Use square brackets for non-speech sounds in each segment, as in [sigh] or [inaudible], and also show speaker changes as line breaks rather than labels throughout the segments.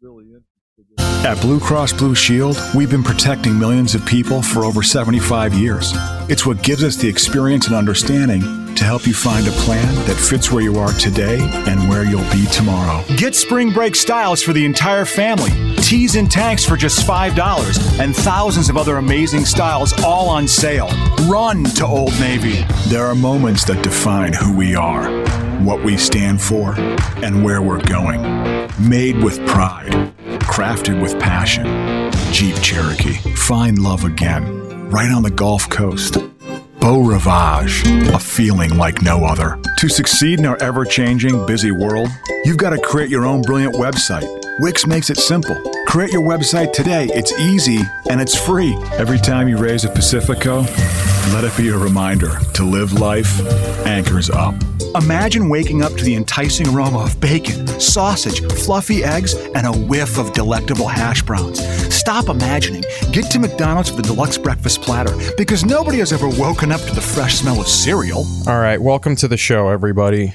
really
At Blue Cross Blue Shield, we've been protecting millions of people for over 75 years. It's what gives us the experience and understanding to help you find a plan that fits where you are today and where you'll be tomorrow. Get spring break styles for the entire family. Tees and tanks for just $5 and thousands of other amazing styles all on sale. Run to Old Navy. There are moments that define who we are, what we stand for, and where we're going. Made with pride crafted with passion. Jeep Cherokee. Find love again. Right on the Gulf Coast. Beau Rivage. A feeling like no other. To succeed in our ever changing, busy world, you've got to create your own brilliant website. Wix makes it simple. Create your website today. It's easy and it's free. Every time you raise a Pacifico, let it be a reminder to live life anchors up. Imagine waking up to the enticing aroma of bacon, sausage, fluffy eggs, and a whiff of delectable hash browns. Stop imagining. Get to McDonald's for the deluxe breakfast platter because nobody has ever woken up to the fresh smell of cereal.
All right, welcome to the show, everybody.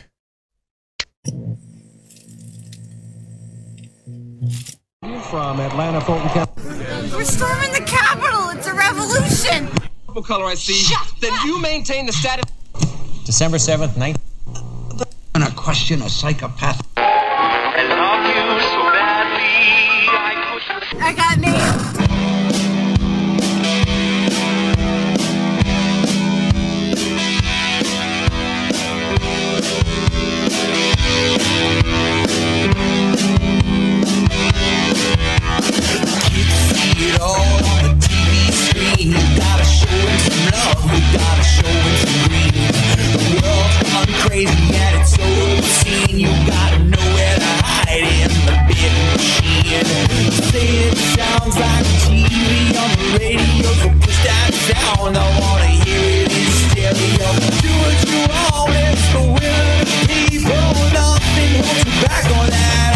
from Atlanta, Fulton County.
We're storming the Capitol. It's a revolution.
Purple color I see, then you maintain the status.
December 7th, 19.
gonna question a psychopath.
I got named.
Some gotta show some green. The world's gone crazy and it's. You gotta to hide in the big machine. Say it sounds like TV on the radio, so push that down. I wanna hear it in stereo. Do what you want, it's the. Nothing holds you back on that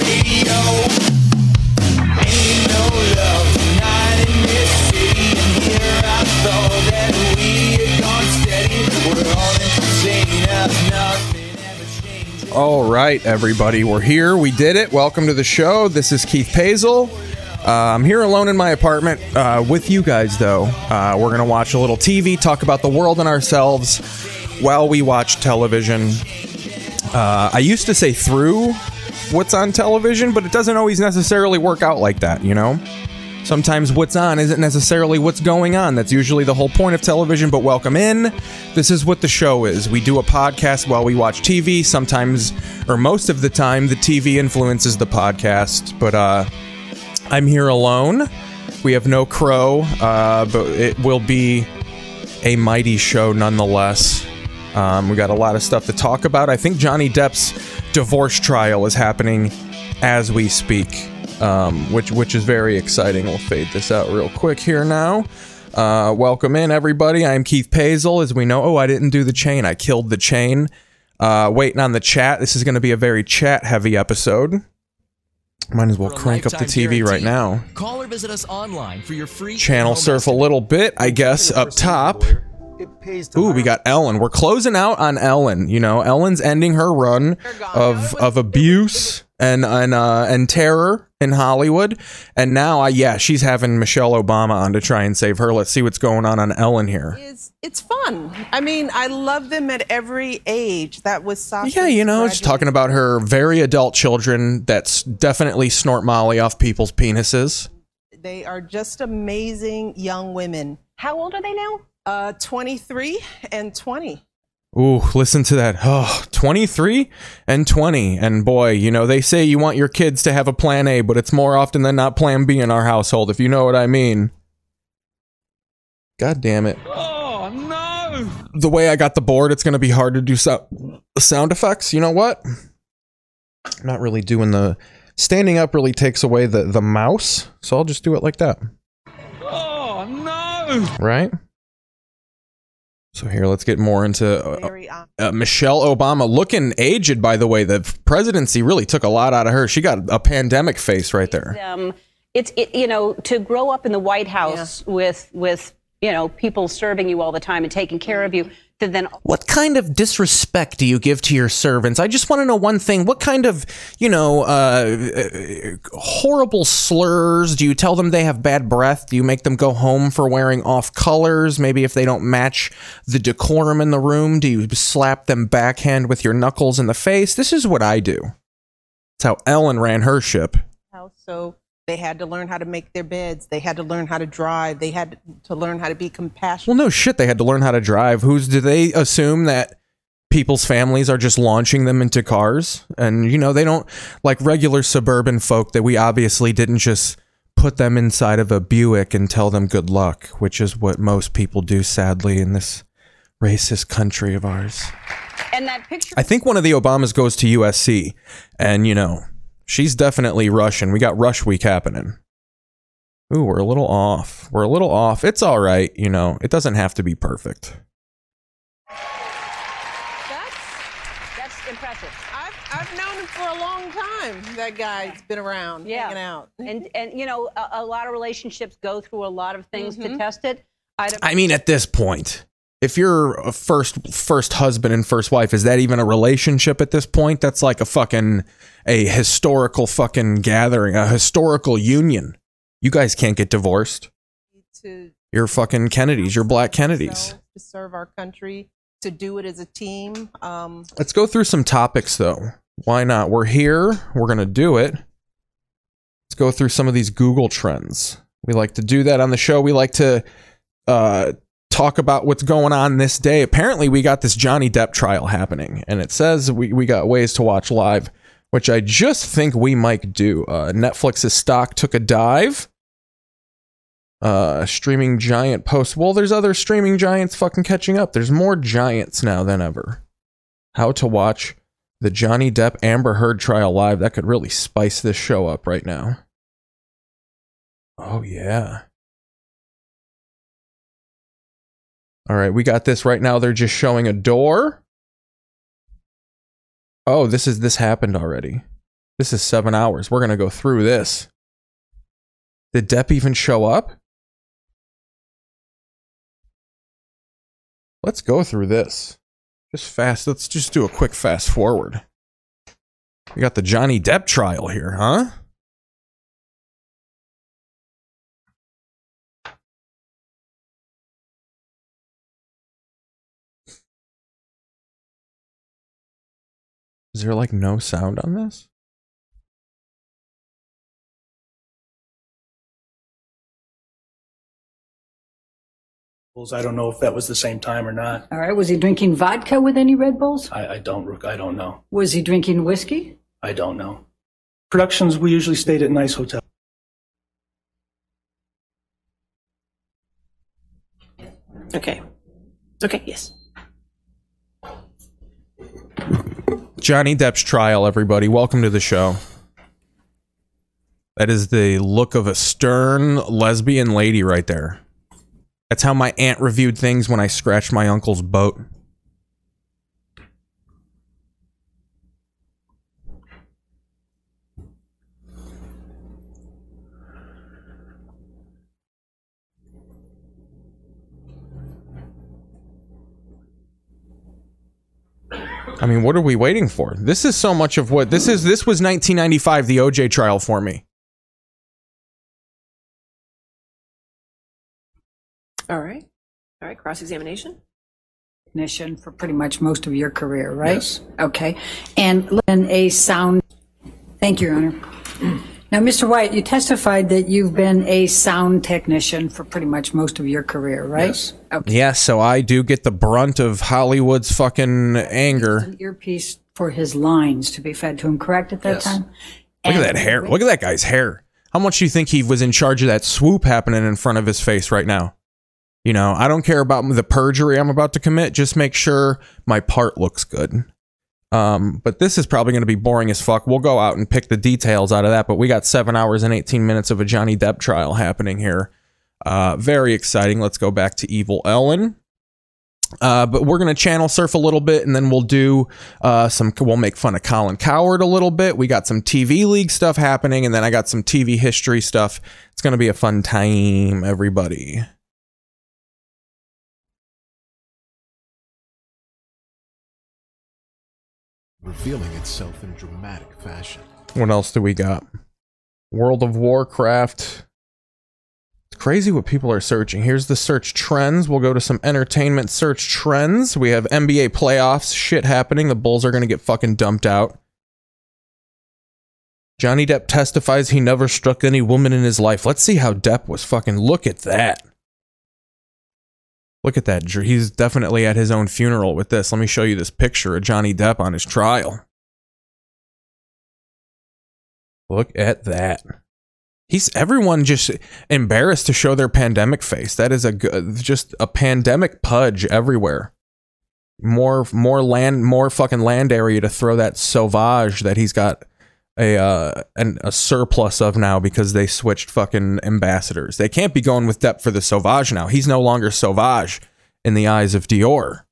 radio. All
right, everybody, we're here. We did it. Welcome to the show. This is Keith Pazel. Uh, I'm here alone in my apartment uh, with you guys, though. Uh, we're going to watch a little TV, talk about the world and ourselves while we watch television. Uh, I used to say through what's on television, but it doesn't always necessarily work out like that, you know? Sometimes what's on isn't necessarily what's going on. That's usually the whole point of television, but welcome in. This is what the show is. We do a podcast while we watch TV. Sometimes, or most of the time, the TV influences the podcast, but uh, I'm here alone. We have no crow, uh, but it will be a mighty show nonetheless. Um, we got a lot of stuff to talk about. I think Johnny Depp's divorce trial is happening as we speak, um, which which is very exciting. We'll fade this out real quick here now. Uh, welcome in, everybody. I'm Keith Pazel. As we know, oh, I didn't do the chain. I killed the chain. Uh, waiting on the chat. This is going to be a very chat heavy episode. Might as well crank up the
lifetime
TV right now.
Call or visit us online for your free
Channel
in-home
surf a little bit, I guess, up top. Ooh, we got Ellen. We're closing out on Ellen. You know, Ellen's ending her run of of abuse and and uh, and terror in Hollywood, and now, I yeah, she's having Michelle Obama on to try and save her. Let's see what's going on on Ellen here.
It's, it's fun. I mean, I love them at every age. That was Sasha.
Yeah, you know, just talking about her very adult children that's definitely snort Molly off people's penises.
They are just amazing young women.
How old are they now?
Uh, 23 and 20.
Ooh, listen to that. Oh, 23 and 20. And boy, you know, they say you want your kids to have a plan A, but it's more often than not plan B in our household, if you know what I mean. God damn it.
Oh no!
The way I got the board, it's going to be hard to do so- sound effects. You know what? I'm not really doing the. Standing up really takes away the, the mouse, so I'll just do it like that.
Oh no!
Right? So here, let's get more into uh, uh, Michelle Obama looking aged, by the way. The presidency really took a lot out of her. She got a pandemic face right there.
Um, it's it, you know to grow up in the White House with with you know people serving you all the time and taking care of you.
That then
What kind of disrespect do you give to your servants? I just want to know one thing. What kind of, you know, uh, uh, horrible slurs do you tell them they have bad breath? Do you make them go home for wearing off colors? Maybe if they don't match the decorum in the room, do you slap them backhand with your knuckles in the face? This is what I do. That's how Ellen ran her ship.
house, so they had to learn how to make their beds. They had to learn how to drive. They had to learn how to be compassionate.
Well, no shit. They had to learn how to drive. Who's do they assume that people's families are just launching them into cars? And you know they don't like regular suburban folk that we obviously didn't just put them inside of a Buick and tell them good luck, which is what most people do, sadly, in this racist country of ours.
and that picture
I think one of the Obamas goes to USC, and you know she's definitely Russian. We got Rush Week happening. Ooh, we're a little off. We're a little off. It's all right. You know, it doesn't have to be perfect.
that's that's impressive.
I've, I've known him for a long time. That guy's been around,
Yeah.
hanging out.
And and you know a, a lot of relationships go through a lot of things to mm-hmm. test it. I don't
I mean, at this point, if you're a first first husband and first wife, is that even a relationship at this point? That's like a fucking a historical fucking gathering, a historical union. You guys can't get divorced.
To
You're fucking Kennedys. You're black Kennedys.
to serve our country, to do it as a team. Um,
Let's go through some topics though. Why not? We're here. We're going to do it. Let's go through some of these Google trends. We like to do that on the show. We like to uh, talk about what's going on this day. Apparently, we got this Johnny Depp trial happening, and it says we, we got ways to watch live, which I just think we might do. Uh, Netflix's stock took a dive. Uh, streaming giant post. Well, there's other streaming giants fucking catching up. There's more giants now than ever how to watch the Johnny Depp Amber Heard trial live. That could really spice this show up right now. Oh, yeah. All right, we got this right now. They're just showing a door. Oh, this is this happened already. This is seven hours. We're gonna go through this. Did Depp even show up? Let's go through this. Just fast. Let's just do a quick fast forward. We got the Johnny Depp trial here, huh? Is there like no sound on this?
I don't know if that was the same time or not.
All right. Was he drinking vodka with any Red Bulls?
I, I don't. I don't know.
Was he drinking whiskey?
I don't know. Productions. We usually stayed at nice hotels.
Okay. Okay, yes.
Johnny Depp's trial, everybody. Welcome to the show. That is the look of a stern lesbian lady right there. That's how my aunt reviewed things when I scratched my uncle's boat. I mean, what are we waiting for? This is so much of what this is. This was 1995, the OJ trial for me.
All right. All right, cross examination.
Technician for pretty much most of your career, right?
Yes.
Okay. And then a sound. Thank you, Your Honor. Now, Mr. White, you testified that you've been a sound technician for pretty much most of your career, right?
Yes.
Okay.
Yes, so I do get the brunt of Hollywood's fucking anger.
An earpiece for his lines to be fed to him, correct, at that
Yes.
time?
Look at that hair. Look at that guy's hair. How much do you think he was in charge of that swoop happening in front of his face right now? You know, I don't care about the perjury I'm about to commit. Just make sure my part looks good. Um, but this is probably going to be boring as fuck. We'll go out and pick the details out of that. But we got seven hours and 18 minutes of a Johnny Depp trial happening here. Uh, very exciting. Let's go back to Evil Ellen. Uh, but we're gonna channel surf a little bit, and then we'll do uh, some. We'll make fun of Colin Cowherd a little bit. We got some TV league stuff happening, and then I got some TV history stuff. It's gonna be a fun time, everybody.
Revealing itself in dramatic fashion.
What else do we got? World of Warcraft. It's crazy what people are searching. Here's the search trends. We'll go to some entertainment search trends. We have NBA playoffs, shit happening. The Bulls are going to get fucking dumped out. Johnny Depp testifies he never struck any woman in his life. Let's see how Depp was fucking. Look at that. Look at that. He's definitely at his own funeral with this. Let me show you this picture of Johnny Depp on his trial. Look at that. He's everyone just embarrassed to show their pandemic face. That is a just a pandemic pudge everywhere. More, more land, more fucking land area to throw that sauvage that he's got a uh an, a surplus of now because they switched fucking ambassadors. They can't be going with Depp for the sauvage now. He's no longer sauvage in the eyes of Dior.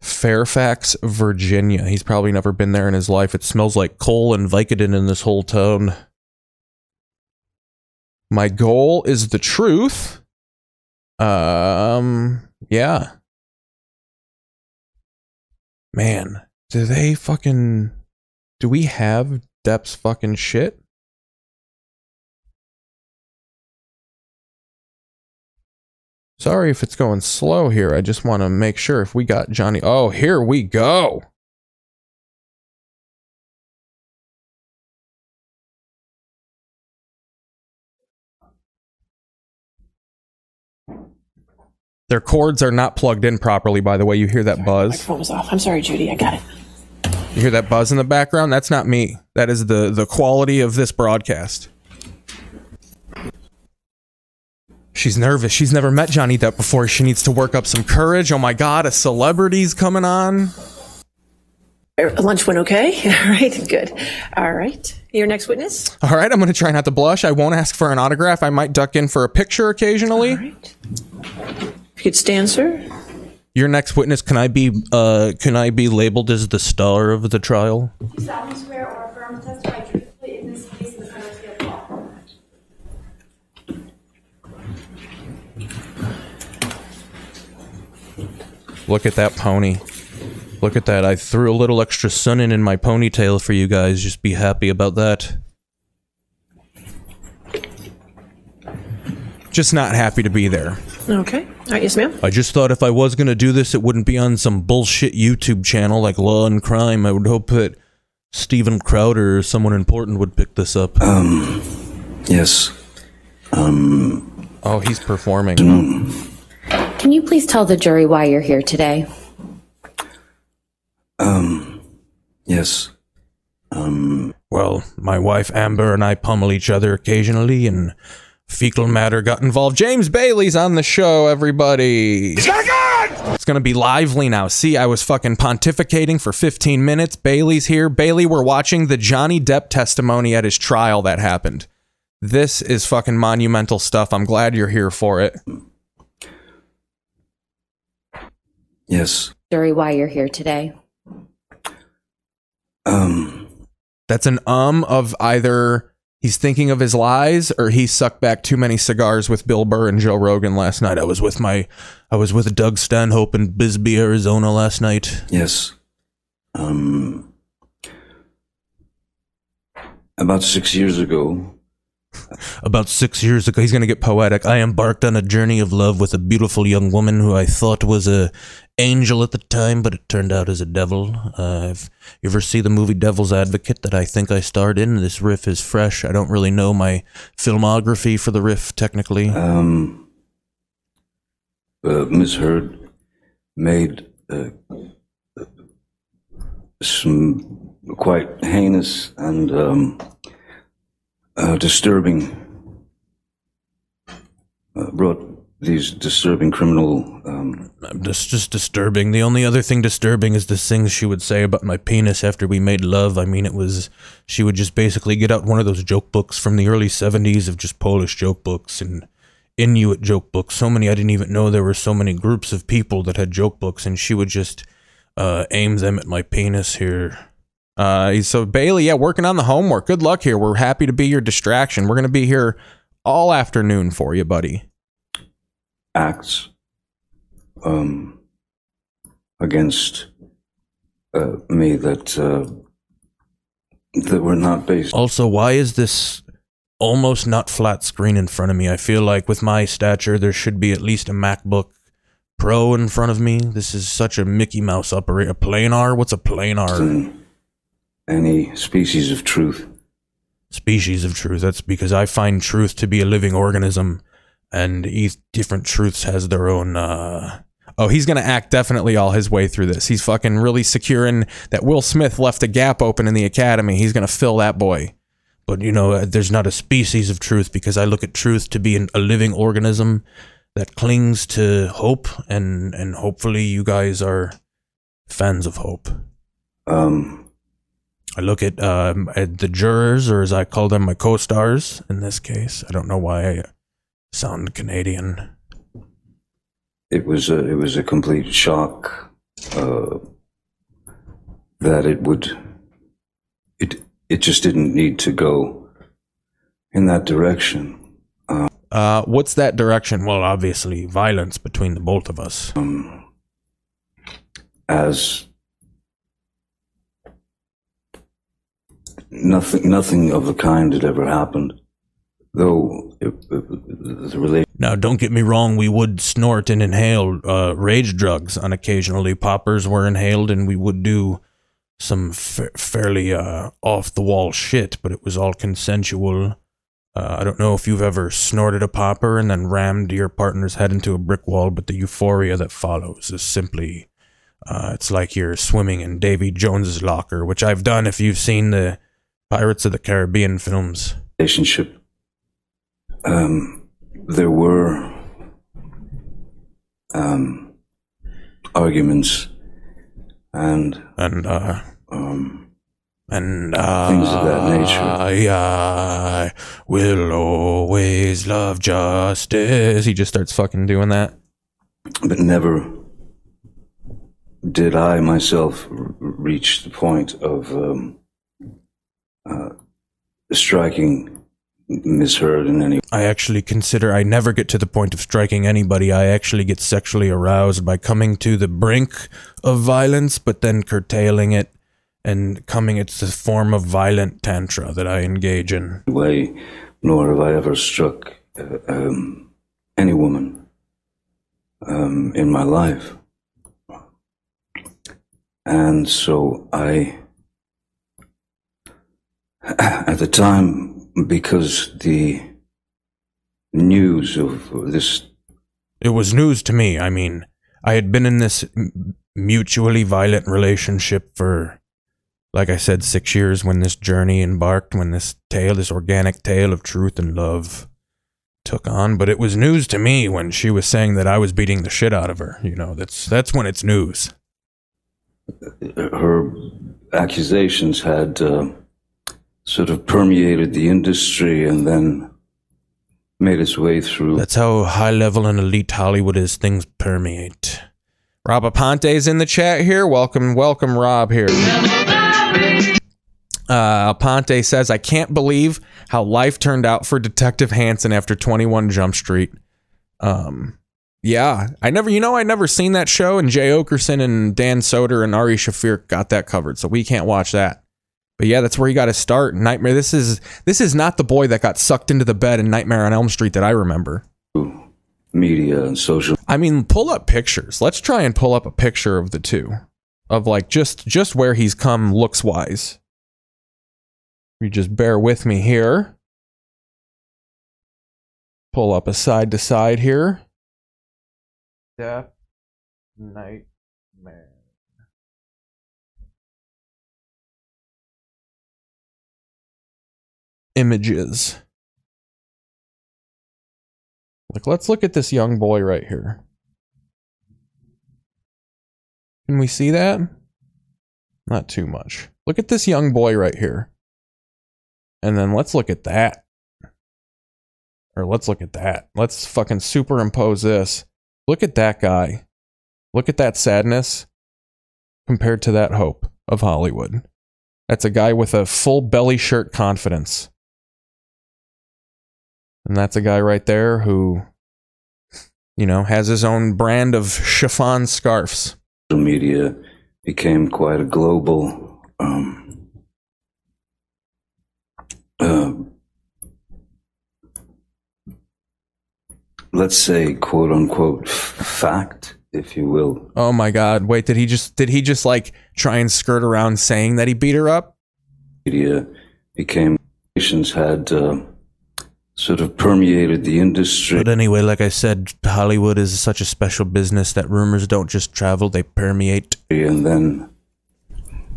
Fairfax, Virginia. He's probably never been there in his life. It smells like coal and Vicodin in this whole town. My goal is the truth. Um, yeah. Man, do they fucking. Do we have Depp's fucking shit? Sorry if it's going slow here. I just want to make sure if we got Johnny. Oh, here we go. Their cords are not plugged in properly, by the way. You hear that buzz?
Phone was off. I'm sorry, Judy. I got it.
You hear that buzz in the background? That's not me. That is the the quality of this broadcast. She's nervous. She's never met Johnny Depp before. She needs to work up some courage. Oh my god, a celebrity's coming on.
Lunch went okay. [laughs] All right, good. All right. Your next witness?
All right, I'm going to try not to blush. I won't ask for an autograph. I might duck in for a picture occasionally.
If you could stand, sir.
Your next witness, can I be uh can I be labeled as the star of the trial?
Do solemnly swear or affirm to testify truthfully in this case in the penalty of law?
Look at that pony. Look at that. I threw a little extra sun in in my ponytail for you guys. Just be happy about that. Just not happy to be there.
Okay. All right, yes, ma'am.
I just thought if I was going to do this, it wouldn't be on some bullshit YouTube channel like Law and Crime. I would hope that Steven Crowder or someone important would pick this up.
Um, yes. Um,
oh, he's performing.
Can you please tell the jury why you're here today?
Um, yes. Um,
well, my wife Amber and I pummel each other occasionally, and fecal matter got involved. James Bailey's on the show, everybody. It's gonna be lively now. See, I was fucking pontificating for 15 minutes. Bailey's here. Bailey, we're watching the Johnny Depp testimony at his trial that happened. This is fucking monumental stuff. I'm glad you're here for it.
Yes.
Jury, why you're here today?
Um,
That's an um of either he's thinking of his lies or he sucked back too many cigars with Bill Burr and Joe Rogan last night. I was with my I was with Doug Stanhope in Bisbee, Arizona last night.
yes. Um, about six years ago,
About six years ago, he's gonna get poetic. I embarked on a journey of love with a beautiful young woman who I thought was a angel at the time, but it turned out as a devil. Uh, if you ever see the movie Devil's Advocate that I think I starred in, this riff is fresh. I don't really know my filmography for the riff technically.
um, uh, Miss Heard made uh, some quite heinous and um, uh, disturbing, uh, brought these disturbing criminal. Um,
Just, just disturbing. The only other thing disturbing is the things she would say about my penis after we made love. I mean, it was she would just basically get out one of those joke books from the early '70s of just Polish joke books and Inuit joke books. So many I didn't even know there were so many groups of people that had joke books, and she would just uh, aim them at my penis here. Uh, so Bailey, yeah, working on the homework. Good luck here. We're happy to be your distraction. We're gonna be here all afternoon for you, buddy.
Acts um, against uh, me that uh, that were not based.
Also, why is this almost not flat screen in front of me? I feel like with my stature, there should be at least a MacBook Pro in front of me. This is such a Mickey Mouse operator. A planar? What's a planar?
Any species of truth.
Species of truth. That's because I find truth to be a living organism, and each different truths has their own. uh Oh, he's gonna act definitely all his way through this. He's fucking really securing that Will Smith left a gap open in the academy. He's gonna fill that boy. But you know, there's not a species of truth because I look at truth to be an, a living organism that clings to hope, and and hopefully you guys are fans of hope.
Um,
I look at, um, at the jurors, or as I call them, my co-stars in this case. I don't know why I sound Canadian.
It was a it was a complete shock uh, that it would it it just didn't need to go in that direction.
Uh, uh, what's that direction? Well, obviously, violence between the both of us.
Um, as nothing nothing of the kind had ever happened, though the relation.
Now, don't get me wrong, we would snort and inhale uh, rage drugs on occasionally. Poppers were inhaled, and we would do some fa- fairly uh, off the wall shit, but it was all consensual. Uh, I don't know if you've ever snorted a popper and then rammed your partner's head into a brick wall, but the euphoria that follows is simply. Uh, it's like you're swimming in Davy Jones's locker, which I've done if you've seen the Pirates of the Caribbean films.
relationship. Um, there were um, arguments and
and uh,
um,
and uh,
things of that nature.
I will always love justice. He just starts fucking doing that.
but never did I myself r- reach the point of um, uh, striking Miss Heard in any
I actually consider I never get to the point of striking anybody. I actually get sexually aroused by coming to the brink of violence, but then curtailing it and coming. It's a form of violent tantra that I engage in.
way, nor have I ever struck uh, um, any woman um, in my life. And so I, at the time, because the news of this
It was news to me. I mean, I had been in this mutually violent relationship for, like I said, six years when this journey embarked, when this tale, this organic tale of truth and love took on. But it was news to me when she was saying that I was beating the shit out of her. You know, that's that's when it's news.
her accusations had uh, sort of permeated the industry and then made its way through.
That's how high level and elite Hollywood is. Things permeate. Rob Aponte's in the chat here. Welcome, welcome, Rob here. Uh, Aponte says, I can't believe how life turned out for Detective Hanson after 21 Jump Street. Um, yeah, I never, you know, I never seen that show, and Jay Oakerson and Dan Soder and Ari Shaffir got that covered, so we can't watch that. But yeah, that's where you got to start. Nightmare. This is this is not the boy that got sucked into the bed in Nightmare on Elm Street that I remember.
media and social.
I mean, pull up pictures. Let's try and pull up a picture of the two, of like just just where he's come looks wise. You just bear with me here. Pull up a side to side here. Depp Nightmare. Images. Like, let's look at this young boy right here. Can we see that? Not too much. Look at this young boy right here. And then let's look at that. Or let's look at that. Let's fucking superimpose this. Look at that guy. Look at that sadness compared to that hope of Hollywood. That's a guy with a full belly shirt confidence. And that's a guy right there who, you know, has his own brand of chiffon scarves.
media became quite a global um, uh, let's say quote unquote fact if you will
Oh my god. Wait, did he just did he just like try and skirt around saying that he beat her up?
media became nations had uh, sort of permeated the industry
But anyway, like I said, Hollywood is such a special business that rumors don't just travel, they permeate.
and then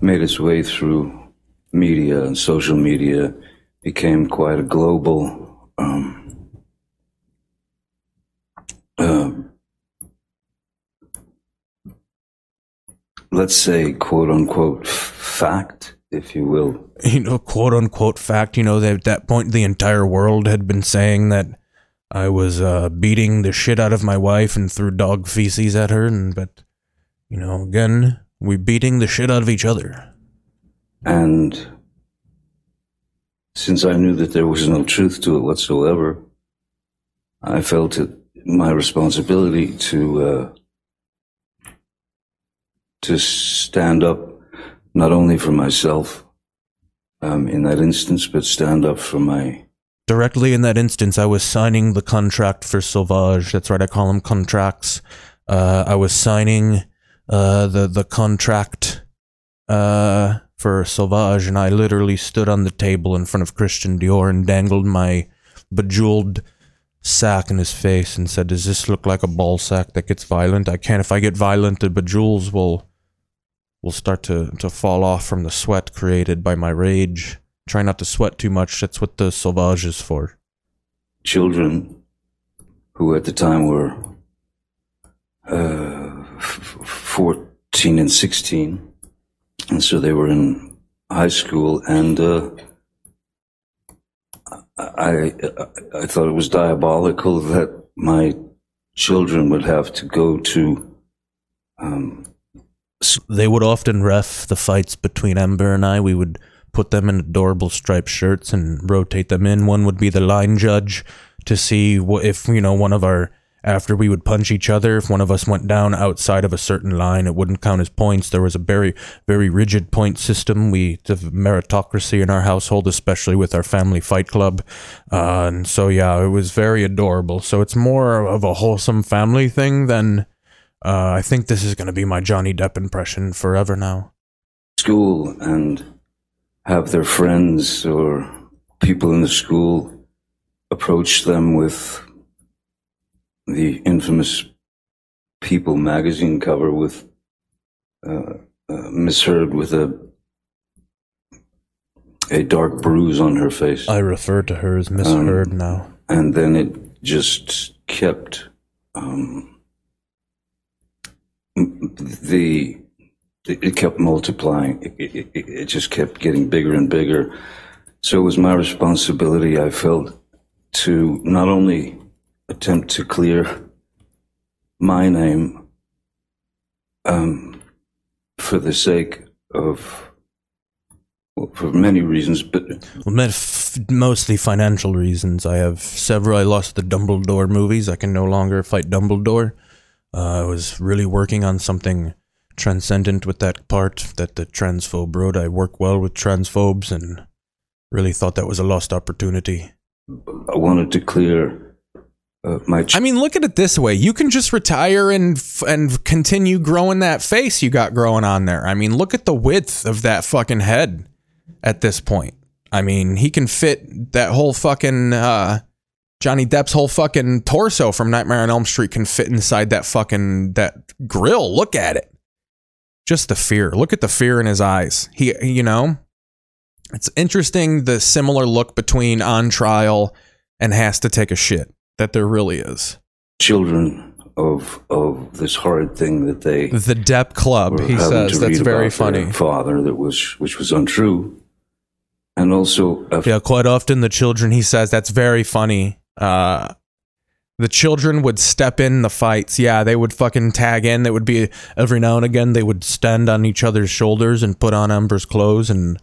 made its way through media and social media became quite a global um, uh, let's say quote unquote f- fact if you will
You know, quote unquote fact, you know, that at that point the entire world had been saying that I was uh, beating the shit out of my wife and threw dog feces at her and but you know, again, we beating the shit out of each other.
And since I knew that there was no truth to it whatsoever, I felt it my responsibility to uh, to stand up not only for myself um, in that instance, but stand up for my
Directly in that instance, I was signing the contract for Sauvage. That's right, I call them contracts. Uh, I was signing uh, the the contract uh, for Sauvage, and I literally stood on the table in front of Christian Dior and dangled my bejeweled sack in his face and said, "Does this look like a ball sack that gets violent? I can't. If I get violent, the bejewels will will start to to fall off from the sweat created by my rage." Try not to sweat too much. That's what the Sauvage is for.
children who at the time were uh, f- 14 and 16. And so they were in high school, and uh, I, I, I thought it was diabolical that my children would have to go to um,
They would often ref the fights between Ember and I. We would put them in adorable striped shirts and rotate them in. One would be the line judge to see what if you know one of our after we would punch each other if one of us went down outside of a certain line it wouldn't count as points there was a very very rigid point system we have meritocracy in our household especially with our family fight club uh, and so yeah it was very adorable so it's more of a wholesome family thing than uh, i think this is going to be my johnny depp impression forever now
school and have their friends or people in the school approach them with the infamous People magazine cover with uh, uh, Miss Heard with a a dark bruise on her face.
I refer to her as Miss
Um,
Heard now.
and then it just kept um, the it it kept multiplying. It, it, it, just kept getting bigger and bigger. So it was my responsibility. I felt to not only attempt to clear my name um, for the sake of well, for many reasons, but
Well, mostly financial reasons. I have several. I lost the Dumbledore movies. I can no longer fight Dumbledore. Uh, I was really working on something transcendent with that part that the transphobe wrote. I work well with transphobes and really thought that was a lost opportunity.
I wanted to clear uh, my.
I mean, look at it this way: you can just retire and f- and continue growing that face you got growing on there. I mean, look at the width of that fucking head at this point. I mean, he can fit that whole fucking uh, Johnny Depp's whole fucking torso from Nightmare on Elm Street can fit inside that fucking that grill. Look at it. Just the fear. Look at the fear in his eyes. He, you know, it's interesting the similar look between on trial and has to take a shit that there really is.
children of of this horrid thing that they
The Depp Club, he says. That's very funny.
Father, that was which was untrue, and also uh,
Yeah, quite often the children, he says, that's very funny. Uh, the children would step in the fights. Yeah, they would fucking tag in. They would be every now and again. They would stand on each other's shoulders and put on Ember's clothes, and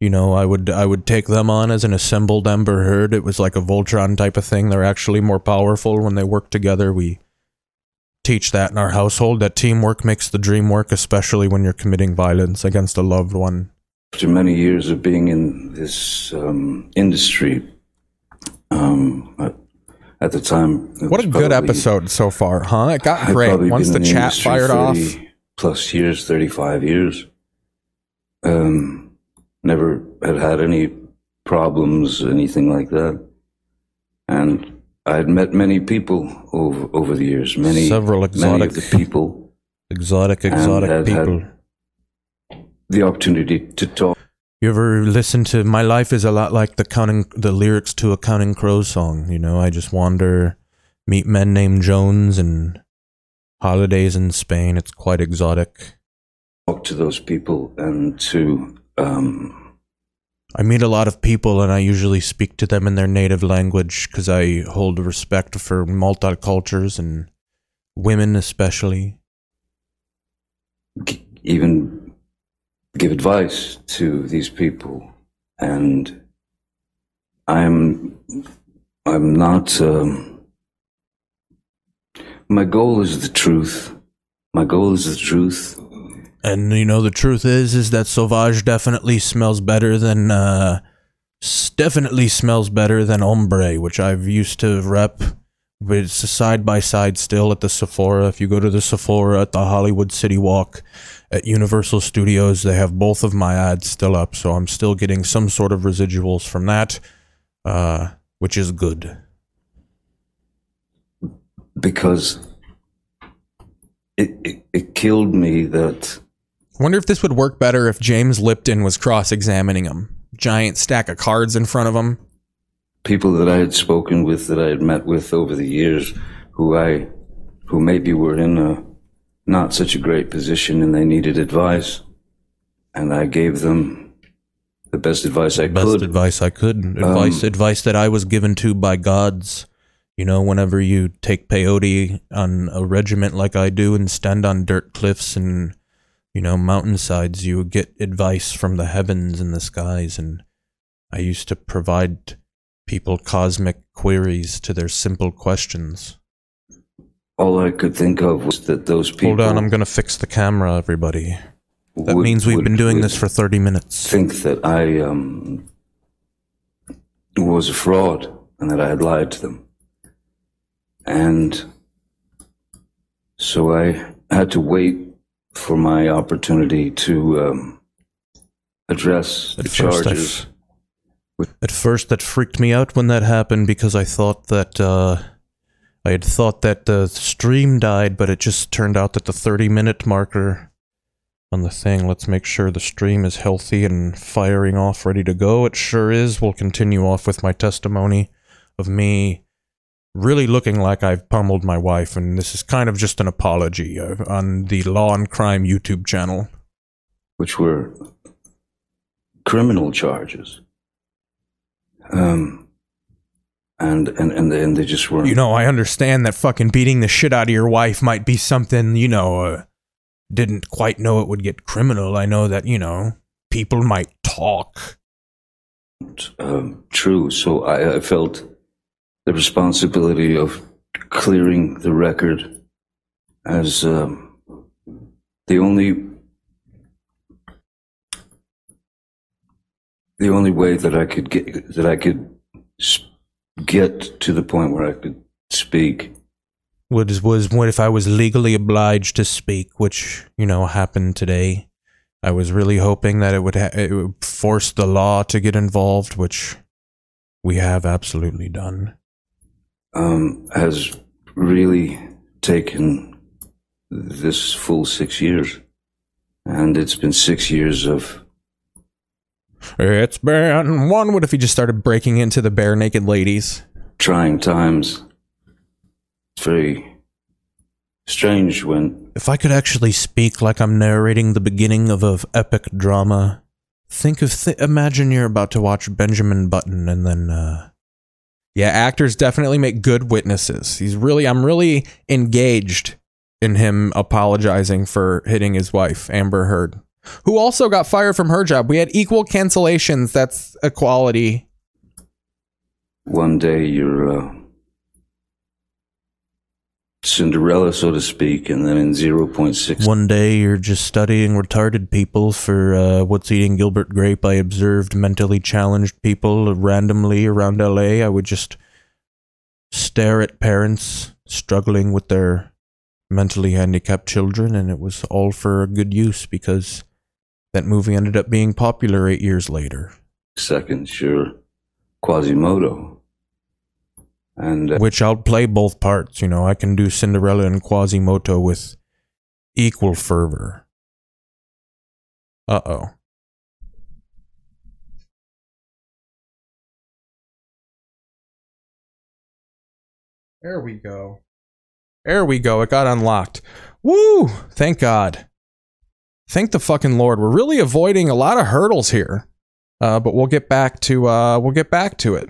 you know, I would I would take them on as an assembled Ember herd. It was like a Voltron type of thing. They're actually more powerful when they work together. We teach that in our household that teamwork makes the dream work, especially when you're committing violence against a loved one.
After many years of being in this um, industry, um, at, at the time,
What a good episode so far, huh? It got
I'd
great once
been
the chat fired off.
Plus years, 35 years. Um, never had had any problems, anything like that. And I had met many people over over the years. Many,
Several
many
exotic
of the [laughs] people.
Exotic, exotic
had had
people.
the opportunity to talk.
You ever listen to "My Life Is a Lot Like the Counting the lyrics to a Counting Crows song"? You know, I just wander, meet men named Jones, and holidays in Spain. It's quite exotic.
talk to those people and to um,
I meet a lot of people, and I usually speak to them in their native language because I hold respect for multicultures and women, especially.
even give advice to these people and i'm i'm not um, my goal is the truth my goal is the truth
And you know, the truth is, is that Sauvage definitely smells better than, uh, definitely smells better than Ombre, which I've used to rep. But it's side by side still at the Sephora. If you go to the Sephora at the Hollywood City Walk at Universal Studios, they have both of my ads still up. So I'm still getting some sort of residuals from that, uh, which is good.
because it, it, it killed me that
I wonder if this would work better if James Lipton was cross examining him. Giant stack of cards in front of him.
people that I had spoken with, that I had met with over the years, who I, who maybe were in a not such a great position and they needed advice, and I gave them the best advice I
Best
could.
advice I could. Advice
Um,
advice that I was given to by gods. You know, whenever you take peyote on a regiment like I do and stand on dirt cliffs and you know mountainsides, you get advice from the heavens and the skies. And I used to provide people cosmic queries to their simple questions.
All I could think of was that those people.
Hold on, I'm gonna fix the camera, everybody. That
would-
means we've
would-
been doing this for 30 minutes.
Think that I um, was a fraud and that I had lied to them, and so I had to wait for my opportunity to um, address the
At first,
charges.
f- at first, that freaked me out when that happened because I thought that uh, I had thought that the stream died, but it just turned out that the 30 minute marker on the thing. Let's make sure the stream is healthy and firing off, ready to go. It sure is. We'll continue off with my testimony of me really looking like I've pummeled my wife, and this is kind of just an apology uh, on the Law and Crime YouTube channel.
which were criminal charges. Um, and and and they, and they just weren't.
You know, I understand that fucking beating the shit out of your wife might be something, you know, uh, didn't quite know it would get criminal. I know that, you know, people might talk.
um, true. So I, I felt the responsibility of clearing the record as um, the only the only way that I could get that I could get to the point where I could speak.
Was was what if I was legally obliged to speak, which you know happened today. I was really hoping that it would ha- it would force the law to get involved, which we have absolutely done.
um, has really taken this full six years. And it's been six years of
It's been one. What if he just started breaking into the Barenaked Ladies?
trying times. It's very strange when
If I could actually speak like I'm narrating the beginning of a epic drama, think of th- imagine you're about to watch Benjamin Button and then uh yeah, actors definitely make good witnesses. He's really I'm really engaged in him apologizing for hitting his wife, Amber Heard, who also got fired from her job. We had equal cancellations. That's equality.
one day you're uh, Cinderella, so to speak, and then in 0.6
One day you're just studying retarded people for uh, What's Eating Gilbert Grape. I observed mentally challenged people randomly around LA. I would just stare at parents struggling with their mentally handicapped children, and it was all for a good use because that movie ended up being popular eight years later.
Second, you're Quasimodo. And uh,
Which I'll play both parts. You know, I can do Cinderella and Quasimodo with equal fervor. Uh oh.
There we go. There we go. It got unlocked. Woo! Thank God. Thank the fucking Lord. We're really avoiding a lot of hurdles here. Uh, but we'll get back to uh, we'll get back to it.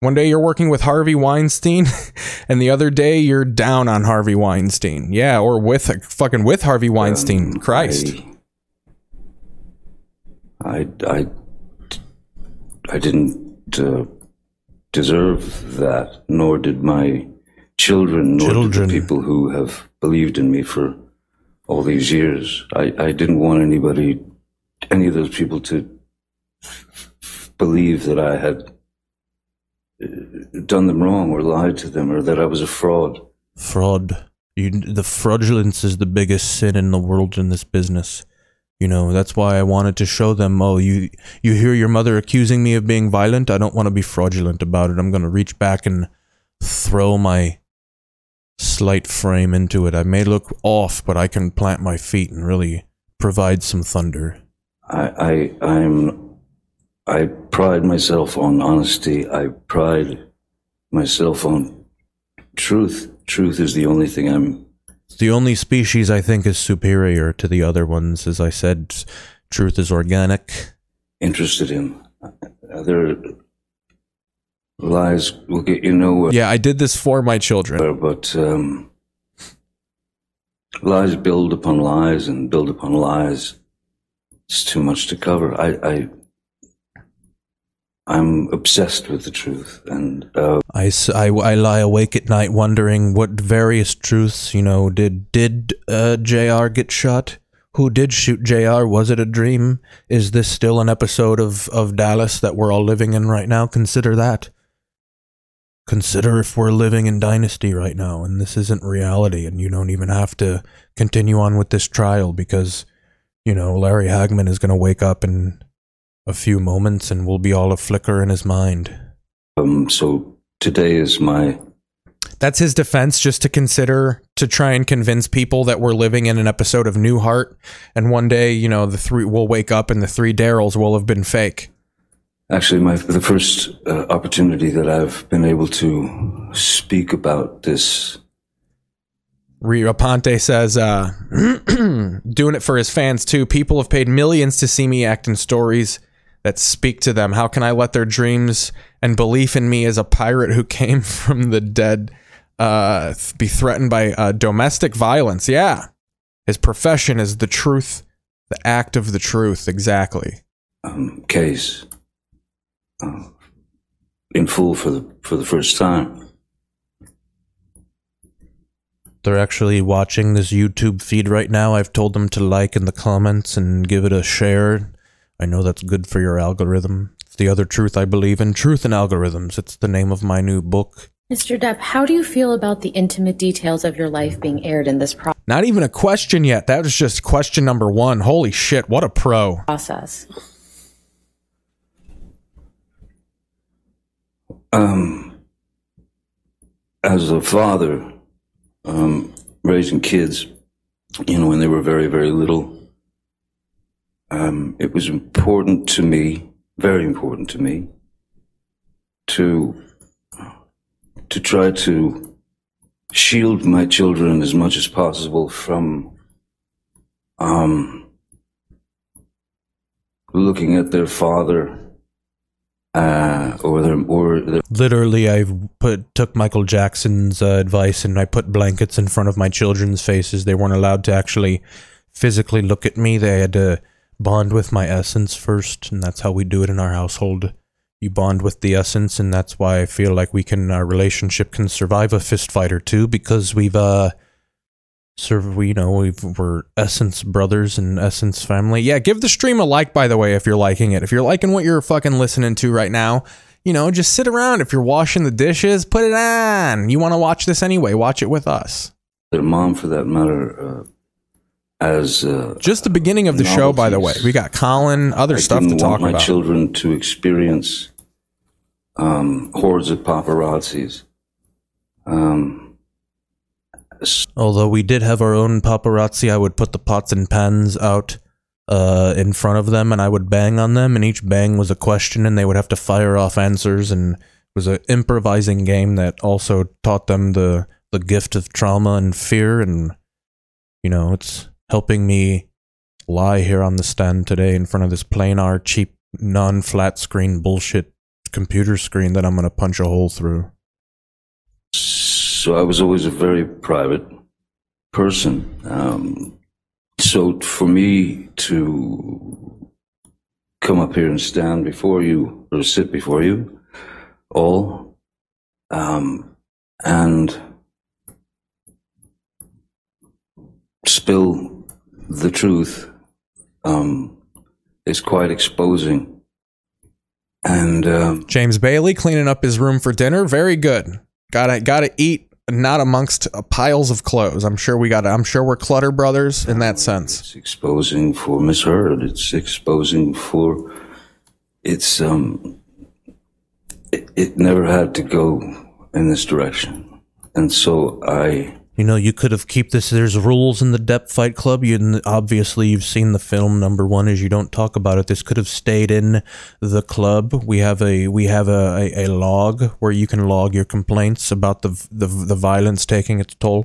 One day you're working with Harvey Weinstein, [laughs] and the other day you're down on Harvey Weinstein. Yeah, or with fucking with Harvey Weinstein. Christ.
I, I, I didn't uh, deserve that, nor did my children, nor did the people who have believed in me for all these years. I, I didn't want anybody, any of those people to believe that I had uh, done them wrong or lied to them or that I was a fraud.
Fraud. You, the fraudulence is the biggest sin in the world in this business. You know, that's why I wanted to show them, oh, you you hear your mother accusing me of being violent? I don't want to be fraudulent about it. I'm going to reach back and throw my slight frame into it. I may look off, but I can plant my feet and really provide some thunder.
I, I, I'm, I pride myself on honesty. I pride myself on truth. Truth is the only thing I'm
The only species I think is superior to the other ones, as I said, truth is organic.
interested in. Other lies will get you nowhere.
Yeah, I did this for my children.
But um, lies build upon lies and build upon lies. It's too much to cover. I, I I'm obsessed with the truth, and uh,
I, I- I lie awake at night wondering what various truths, you know, did did uh, JR get shot? Who did shoot JR? Was it a dream? Is this still an episode of, of Dallas that we're all living in right now? Consider that. Consider if we're living in Dynasty right now and this isn't reality and you don't even have to continue on with this trial because, you know, Larry Hagman is going to wake up in a few moments and we'll be all a flicker in his mind.
um, so today is my
That's his defense, just to consider to try and convince people that we're living in an episode of Newhart, and one day, you know, the three will wake up and the three Daryls will have been fake.
Actually my the first uh, opportunity that I've been able to speak about this.
Rio Ponte says, uh, [clears throat] doing it for his fans too. People have paid millions to see me act in stories that speak to them. How can I let their dreams and belief in me as a pirate who came [laughs] from the dead uh, be threatened by uh, domestic violence? Yeah. His profession is the truth, the act of the truth. Exactly.
um, case uh, in full for the for the first time.
They're actually watching this YouTube feed right now. I've told them to like in the comments and give it a share. I know that's good for your algorithm. It's the other truth I believe in. Truth and algorithms. It's the name of my new book.
Mr. Depp, how do you feel about the intimate details of your life being aired in this pro-
Not even a question yet. That was just question number one. Holy shit, what a pro.
process?
Um, as a father, um, raising kids, you know, when they were very, very little, um, it was important to me, very important to me, to to try to shield my children as much as possible from um, looking at their father uh, or their or their
Literally, I put took Michael Jackson's uh, advice and I put blankets in front of my children's faces. They weren't allowed to actually physically look at me. They had to bond with my essence first, and that's how we do it in our household. you bond with the essence, and that's why I feel like we can our relationship can survive a fist fight or two because we've uh. Serve, we you know we've, we're essence brothers and essence family. Yeah, give the stream a like by the way if you're liking it. If you're liking what you're fucking listening to right now, you know just sit around. If you're washing the dishes, put it on. You want to watch this anyway? Watch it with us.
Their mom, for that matter, uh, as uh,
Just the beginning of the show, by the way. We got Colin, other
I
stuff to talk
want my
about.
children to experience um, hordes of paparazzis. Um,
Although we did have our own paparazzi, I would put the pots and pans out uh, in front of them, and I would bang on them, and each bang was a question, and they would have to fire off answers, and it was an improvising game that also taught them the the gift of trauma and fear, and you know, it's helping me lie here on the stand today in front of this plain planar, cheap, non-flat screen bullshit computer screen that I'm gonna punch a hole through.
So I was always a very private person. Um, so for me to come up here and stand before you or sit before you all um, and spill the truth um, is quite exposing. And um,
James Bailey cleaning up his room for dinner. Very good. Gotta gotta eat not amongst uh, piles of clothes. I'm sure we got. I'm sure we're clutter brothers in that sense.
It's exposing for misheard. It's exposing for. It's um. It, it never had to go in this direction, and so I.
You know, you could have keep this. There's rules in the Depp Fight Club. You obviously you've seen the film. Number one is you don't talk about it. This could have stayed in the club. We have a we have a, a, a log where you can log your complaints about the the the violence taking its toll.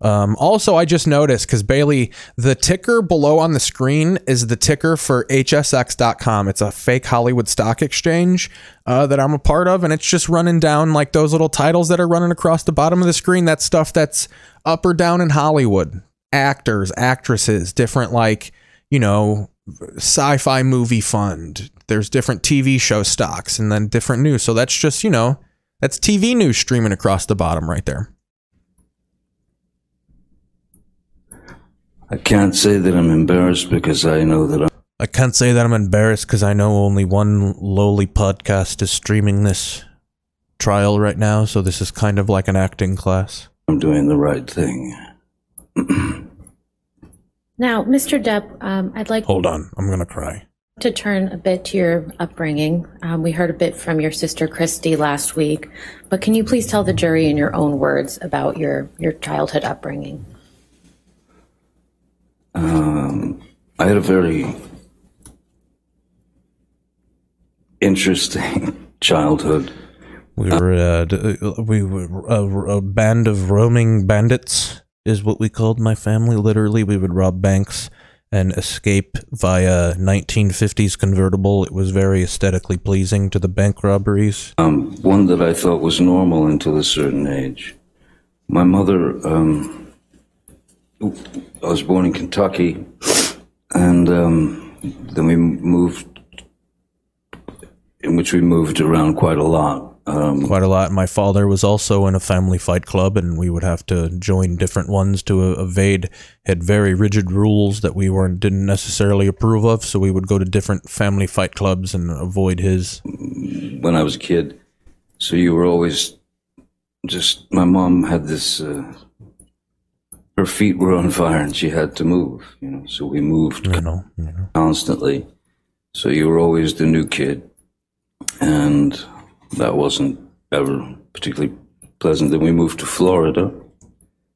Um, also, I just noticed because Bailey, the ticker below on the screen is the ticker for HSX.com. It's a fake Hollywood stock exchange uh, that I'm a part of, and it's just running down like those little titles that are running across the bottom of the screen. That's stuff that's up or down in Hollywood. Actors, actresses, different like you know sci-fi movie fund. There's different TV show stocks, and then different news. So that's just you know that's TV news streaming across the bottom right there.
I can't say that I'm embarrassed because I know that I'm.
I can't say that I'm embarrassed because I know only one lowly podcast is streaming this trial right now, so this is kind of like an acting class.
I'm doing the right thing. [clears throat]
Now, Mr. Depp, um, I'd like
Hold on, I'm gonna cry.
to turn a bit to your upbringing. Um, we heard a bit from your sister Christy last week, but can you please tell the jury in your own words about your, your childhood upbringing?
Um, I had a very interesting [laughs] childhood.
We were uh, uh, we were a, a band of roaming bandits, is what we called my family. Literally, we would rob banks and escape via 1950s convertible. It was very aesthetically pleasing to the bank robberies.
Um, one that I thought was normal until a certain age. My mother, um, I was born in Kentucky, and um, then we moved, in which we moved around quite a lot. Um,
Quite a lot. My father was also in a family fight club, and we would have to join different ones to evade. Had very rigid rules that we weren't didn't necessarily approve of, so we would go to different family fight clubs and avoid his.
when I was a kid. So you were always just. My mom had this. Uh, her feet were on fire, and she had to move. You know, so we moved
You know, you know.
constantly. So you were always the new kid, and that wasn't ever particularly pleasant. Then we moved to Florida,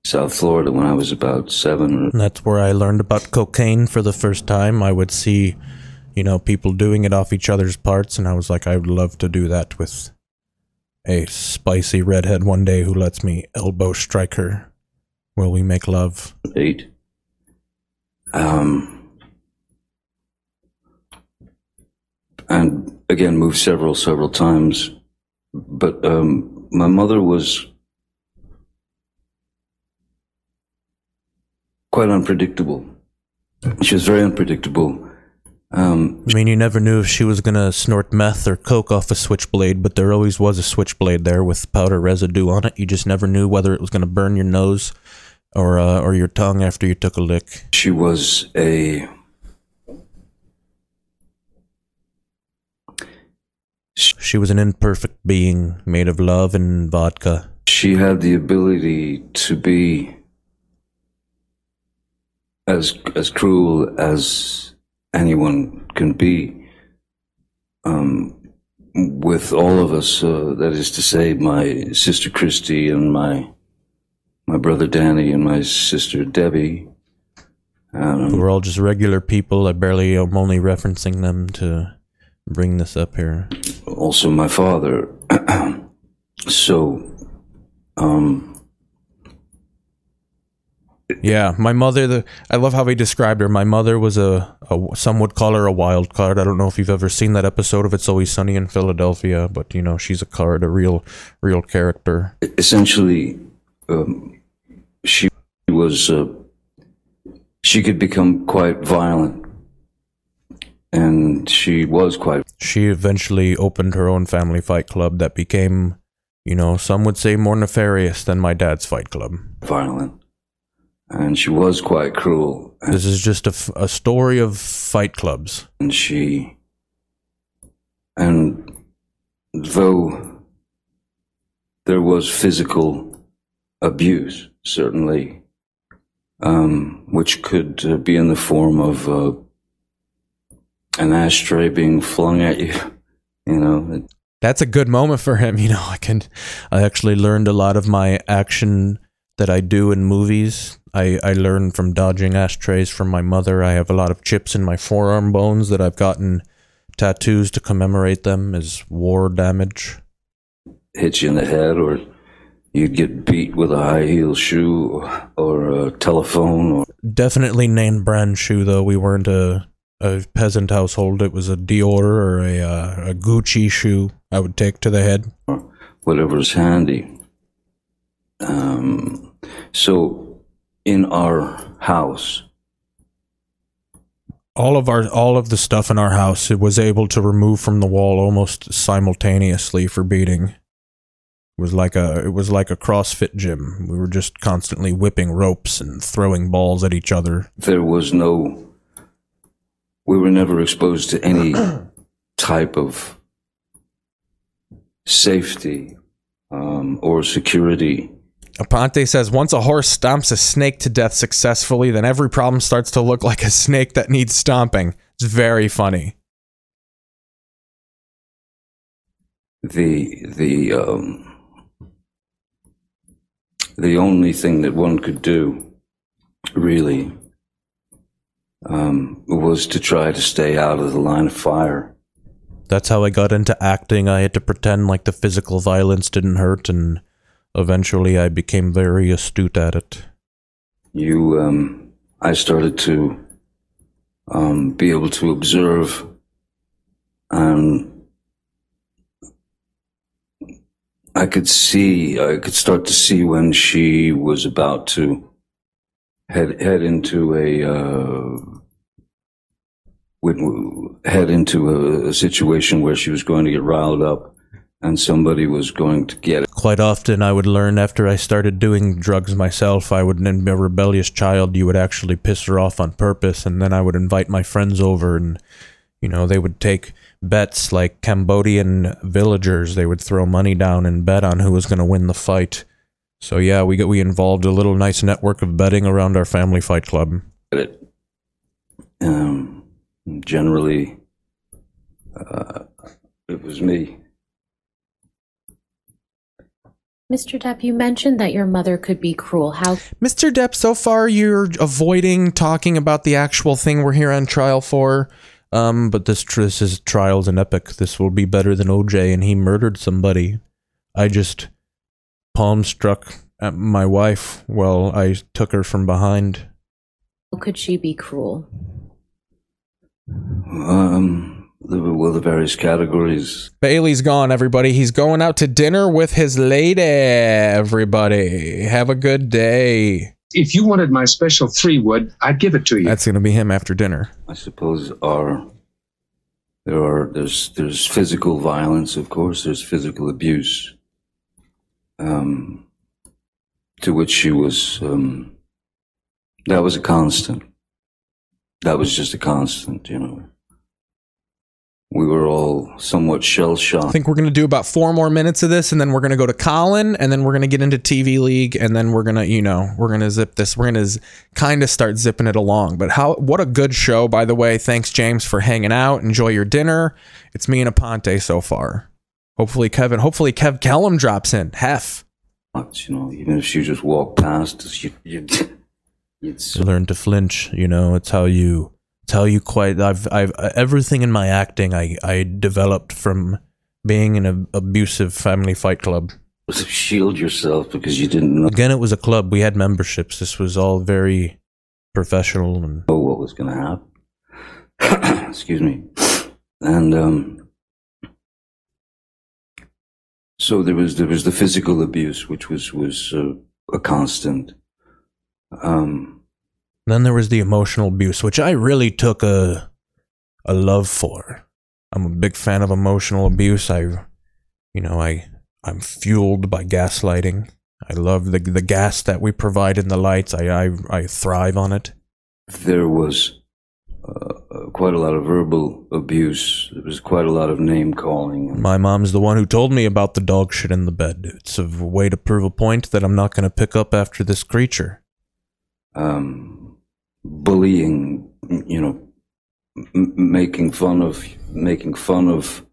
South Florida, when I was about seven.
That's where I learned about cocaine for the first time. I would see, you know, people doing it off each other's parts, and I was like, I would love to do that with a spicy redhead one day who lets me elbow strike her while we make love.
eight. Um, and again, moved several, several times. But um, my mother was quite unpredictable. She was very unpredictable. Um,
I mean, you never knew if she was gonna snort meth or coke off a switchblade, but there always was a switchblade there with powder residue on it. You just never knew whether it was gonna burn your nose or uh, or your tongue after you took a lick.
she was a
She was an imperfect being made of love and vodka.
she had the ability to be as as cruel as anyone can be um, with all of us. Uh, that is to say, my sister Christy and my my brother Danny and my sister Debbie. Um,
We're all just regular people. I barely am only referencing them to bring this up here.
also my father. [clears throat] so, um,
Yeah, my mother. The I love how he described her. My mother was a, a some would call her a wild card. I don't know if you've ever seen that episode of It's Always Sunny in Philadelphia, but you know she's a card, a real, real character.
essentially, um, she was uh, she could become quite violent, and she was quite
She eventually opened her own family fight club that became, you know, some would say more nefarious than my dad's fight club.
violent, and she was quite cruel.
This is just a, f- a story of fight clubs.
and she and though there was physical abuse certainly um, which could uh, be in the form of uh, an ashtray being flung at you [laughs] you know it-
that's a good moment for him. [laughs] You know, I can, I actually learned a lot of my action that I do in movies. I, I learned from dodging ashtrays from my mother. I have a lot of chips in my forearm bones that I've gotten tattoos to commemorate them as war damage.
hit you in the head or you'd get beat with a high heel shoe or, a telephone or
Definitely name brand shoe though. We weren't a, a peasant household. It was a Dior or a, uh, a Gucci shoe I would take to the head.
Or whatever's handy. Um, so in our house,
all of our all of the stuff in our house it was able to remove from the wall almost simultaneously for beating it was like a it was like a crossfit gym we were just constantly whipping ropes and throwing balls at each other
there was no, we were never exposed to any [clears throat] type of safety um, or security.
Aponte says once a horse stomps a snake to death successfully, then every problem starts to look like a snake that needs stomping. It's very funny.
The the um, the only thing that one could do, really, um, was to try to stay out of the line of fire.
that's how i got into acting i had to pretend like the physical violence didn't hurt and eventually i became very astute at it
you um, I started to um, be able to observe and I could see I could start to see when she was about to head head into a uh, head into a, a situation where she was going to get riled up and somebody was going to get it.
quite often i would learn after i started doing drugs myself i would in a rebellious child you would actually piss her off on purpose and then i would invite my friends over and you know they would take bets like cambodian villagers they would throw money down and bet on who was going to win the fight so yeah we got we involved a little nice network of betting around our family fight club
it. Um, generally, uh, it was me.
Mr. Depp, you mentioned that your mother could be cruel. How
Mr. Depp, so far you're avoiding talking about the actual thing we're here on trial for.
Um but this tr- this is trials and epic this will be better than oj and he murdered somebody i just palm struck at my wife while i took her from behind How
could she be cruel?
Um, the, well, the various categories.
Bailey's gone, everybody. He's going out to dinner with his lady, everybody. Have a good day.
If you wanted my special three wood, I'd give it to you.
That's going to be him after dinner.
I suppose our There are there's there's physical violence, of course. There's physical abuse, um, to which she was. Um, that was a constant. That was just a constant, you know. We were all somewhat shell shocked.
I think we're going to do about four more minutes of this, and then we're going to go to Colin, and then we're going to get into TV League, and then we're going to, you know, we're going to zip this. We're going to kind of start zipping it along. But how? What a good show, by the way. Thanks, James, for hanging out. Enjoy your dinner. It's me and Aponte so far. Hopefully, Kevin. Hopefully, Kev Kellum drops in. Hef.
You know, even if she just walked past us, you, you'd, [laughs] you'd
You learn to flinch. You know, it's how you. How you quite. I've. I've. Everything in my acting, I. I developed from being in an abusive family fight club.
shield yourself because you didn't know
Again, it was a club. We had memberships. This was all very professional and.
what was going to happen. [coughs] Excuse me. And um, so there was there was the physical abuse, which was was uh, a constant. Um,
Then there was the emotional abuse, which I really took a a love for. I'm a big fan of emotional abuse. I, you know, I I'm fueled by gaslighting. I love the the gas that we provide in the lights. I I, I thrive on it.
there was uh, quite a lot of verbal abuse. There was quite a lot of name calling.
My mom's the one who told me about the dog shit in the bed. It's a way to prove a point that I'm not going to pick up after this creature.
um, bullying, you know, making fun of, making fun of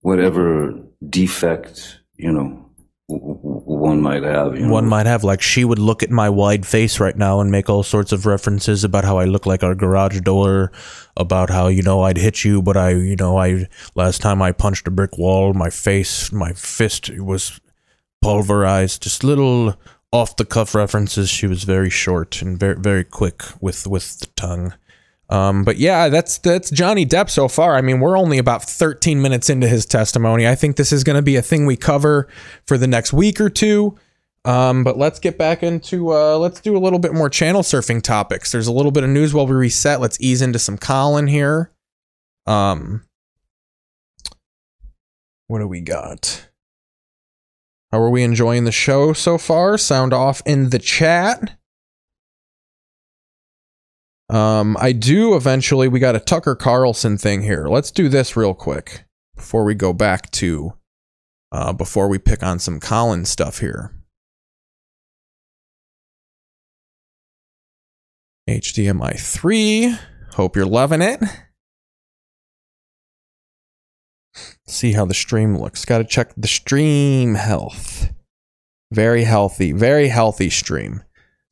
whatever defect, you know, one might have. You know,
One might have, like, she would look at my wide face right now and make all sorts of references about how I look like our garage door, about how, you know, I'd hit you, but I, you know, I, last time I punched a brick wall, my face, my fist was pulverized. Just little off the cuff references. She was very short and very, very quick with, with the tongue. Um, but yeah, that's that's Johnny Depp so far. I mean, we're only about 13 minutes into his testimony. I think this is going to be a thing we cover for the next week or two. Um, but let's get back into uh, let's do a little bit more channel surfing topics. There's a little bit of news while we reset. Let's ease into some Colin here. Um, what do we got? How are we enjoying the show so far? Sound off in the chat. Um, I do eventually. We got a Tucker Carlson thing here. Let's do this real quick before we go back to, uh, before we pick on some Colin stuff here. HDMI 3. Hope you're loving it. See how the stream looks. Got to check the stream health. Very healthy, very healthy stream.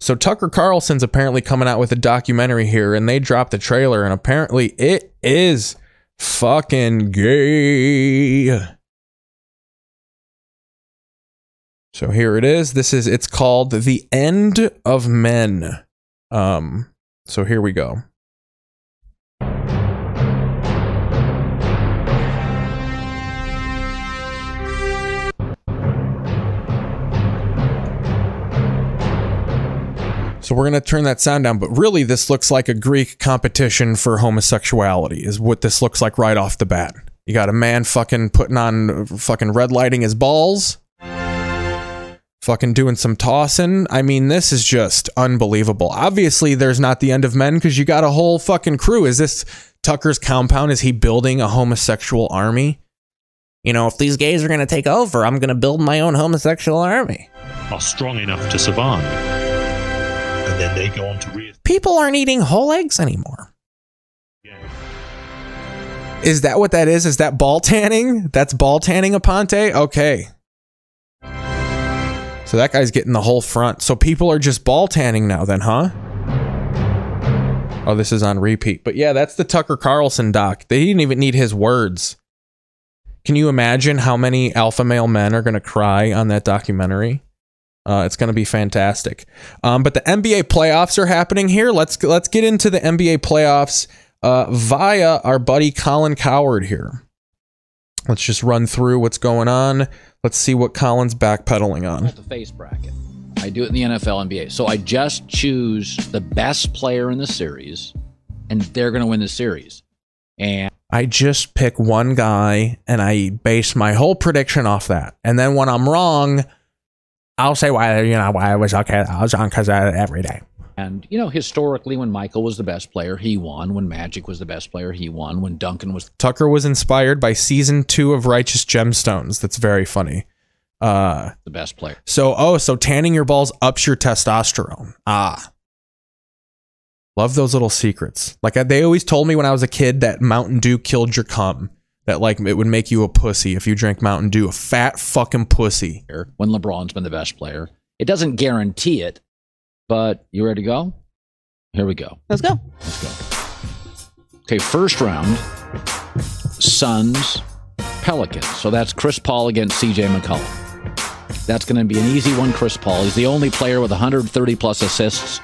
So Tucker Carlson's apparently coming out with a documentary here, and they dropped the trailer, and apparently it is fucking gay. So here it is. This is it's called The End of Men. Um so here we go. So we're going to turn that sound down, but really this looks like a Greek competition for homosexuality is what this looks like right off the bat. You got a man fucking putting on fucking red lighting his balls. Fucking doing some tossing. I mean, this is just unbelievable. Obviously, there's not the end of men because you got a whole fucking crew. Is this Tucker's compound? Is he building a homosexual army? You know, if these gays are going to take over, I'm going to build my own homosexual army.
are strong enough to survive. Then they go on to re-
People aren't eating whole eggs anymore. Is that what that is? Is that ball tanning? That's ball tanning Aponte? Okay. So that guy's getting the whole front. So people are just ball tanning now then, huh? Oh, this is on repeat. But yeah, that's the Tucker Carlson doc. They didn't even need his words. Can you imagine how many alpha male men are going to cry on that documentary? Uh, it's going to be fantastic. Um, but the NBA playoffs are happening here. Let's let's get into the NBA playoffs uh, via our buddy Colin Cowherd here. Let's just run through what's going on. Let's see what Colin's backpedaling on.
the face bracket. I do it in the NFL NBA. So I just choose the best player in the series, and they're going to win the series. And
I just pick one guy and I base my whole prediction off that. And then when I'm wrong, I'll say why you know why I was okay. I was on because every day.
And you know, historically, when Michael was the best player, he won. When Magic was the best player, he won. When Duncan was
Tucker was inspired by season two of Righteous Gemstones. That's very funny. Uh,
the best player,
so oh, so tanning your balls ups your testosterone. Ah, love those little secrets. Like they always told me when I was a kid that Mountain Dew killed your cum. That like it would make you a pussy if you drank Mountain Dew, a fat fucking pussy.
when LeBron's been the best player, it doesn't guarantee it. But you ready to go? Here we go.
Let's go.
Let's go. Okay, first round, Suns, Pelicans. So that's Chris Paul against CJ McCollum. That's going to be an easy one, Chris Paul. He's the only player with 130 plus assists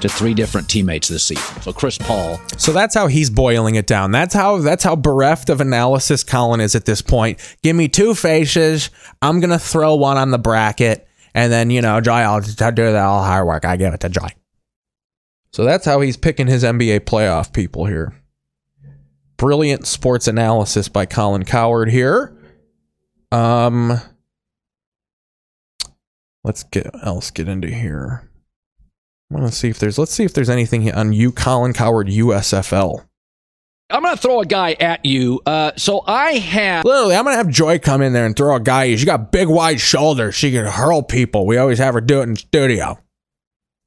to three different teammates this season. So Chris Paul.
So that's how he's boiling it down. That's how that's how bereft of analysis Colin is at this point. Give me two faces. I'm gonna throw one on the bracket, and then you know, Joy, I'll just do that all hard work. I give it to Joy. So that's how he's picking his NBA playoff people here. Brilliant sports analysis by Colin Cowherd here. Um, let's get else get into here. Want to see if there's. Let's see if there's anything on you, Colin Cowherd USFL.
I'm going to throw a guy at you. Uh, so I have.
Literally, I'm gonna have Joy come in there and throw a guy. You. She got big, wide shoulders. She can hurl people. We always have her do it in studio.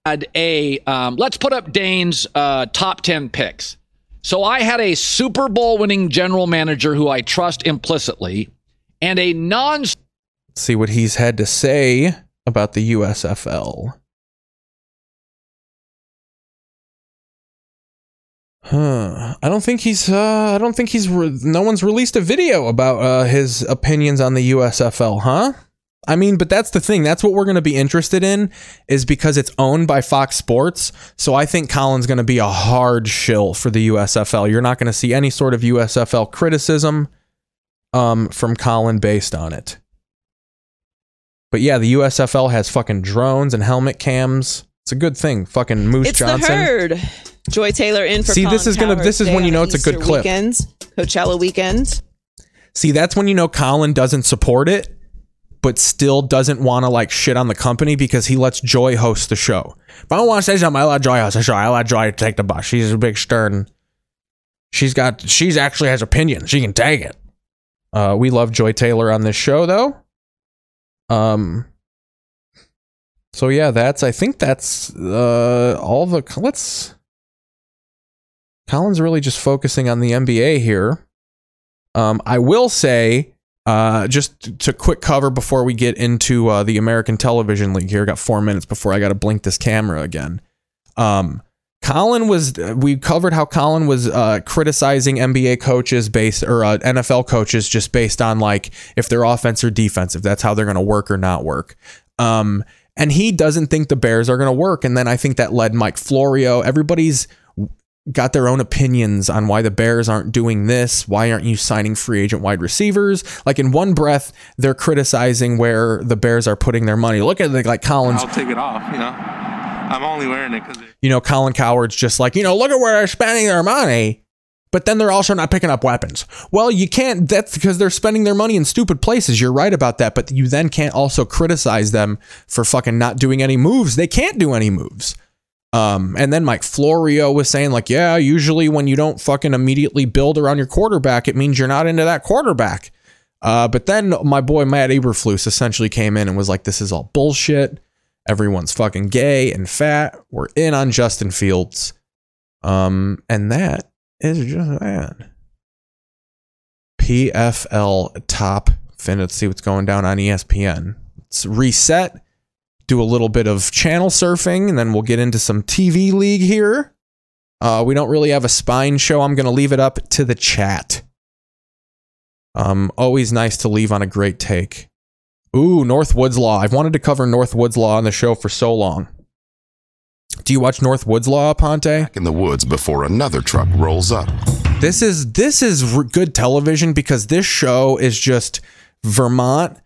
had a um, let's put up Dane's uh, top 10 picks. So I had a Super Bowl winning general manager who I trust implicitly and a non
Let's see what he's had to say about the USFL. Huh. I don't think he's. Uh, I don't think he's. Re- no one's released a video about uh, his opinions on the USFL, huh? I mean, but that's the thing. That's what we're going to be interested in, is because it's owned by Fox Sports. So I think Colin's going to be a hard shill for the USFL. You're not going to see any sort of USFL criticism um, from Colin based on it. But yeah, the USFL has fucking drones and helmet cams. It's a good thing. Fucking Moose
it's
Johnson.
the herd. Joy Taylor in for
See, this
Colin
is gonna- this is when you know it's a good clip.
Weekends, Coachella weekend.
See, that's when you know Colin doesn't support it, but still doesn't want to like shit on the company because he lets Joy host the show. If I don't want to say something, I let Joy host the show. I let Joy take the bus. She's a big stern. She's got. She's actually has opinions. She can take it. Uh, we love Joy Taylor on this show, though. Um. So yeah, that's. I think that's uh all the. Let's. Colin's really just focusing on the NBA here. Um, I will say, uh, just to quick cover before we get into uh, the American Television League here. I Got four minutes before I got to blink this camera again. Um, Colin was. We covered how Colin was uh, criticizing NBA coaches based or uh, NFL coaches just based on like if they're offense or defense, if that's how they're going to work or not work. Um, and he doesn't think the Bears are going to work. And then I think that led Mike Florio. Everybody's got their own opinions on why the Bears aren't doing this. Why aren't you signing free agent wide receivers? Like in one breath, they're criticizing where the Bears are putting their money. Look at the, like Collins.
I'll take it off. You know, I'm only wearing it because
You know, Colin Coward's just like, you know, look at where they're spending their money. But then they're also not picking up weapons. Well, you can't. That's because they're spending their money in stupid places. You're right about that. But you then can't also criticize them for fucking not doing any moves. They can't do any moves. Um, and then Mike Florio was saying, like, yeah, usually when you don't fucking immediately build around your quarterback, it means you're not into that quarterback. Uh, but then my boy Matt Eberflus essentially came in and was like, this is all bullshit. Everyone's fucking gay and fat. We're in on Justin Fields. Um, and that is just that. PFL top fin. Let's see what's going down on ESPN. Let's reset do a little bit of channel surfing, and then we'll get into some TV league here. Uh, we don't really have a spine show. I'm going to leave it up to the chat. Um, always nice to leave on a great take. Ooh, North Woods Law. I've wanted to cover North Woods Law on the show for so long. Do you watch North Woods Law, Ponte?
in the woods before another truck rolls up.
This is this is r- good television because this show is just Vermont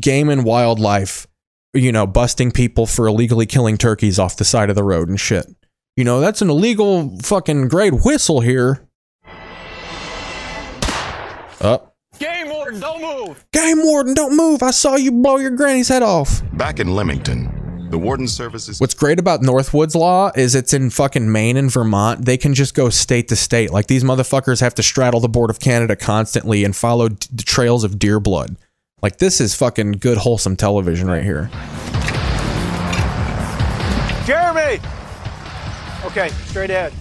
game and wildlife, you know, busting people for illegally killing turkeys off the side of the road and shit. You know, that's an illegal fucking great whistle here. Up.
Game warden, don't move.
Game warden, don't move. I saw you blow your granny's head off.
Back in Leamington, the warden services.
What's great about Northwoods law is it's in fucking Maine and Vermont. They can just go state to state. Like these motherfuckers have to straddle the board of Canada constantly and follow d- the trails of deer blood. Like this is fucking good wholesome television right here.
Jeremy! Okay, straight ahead.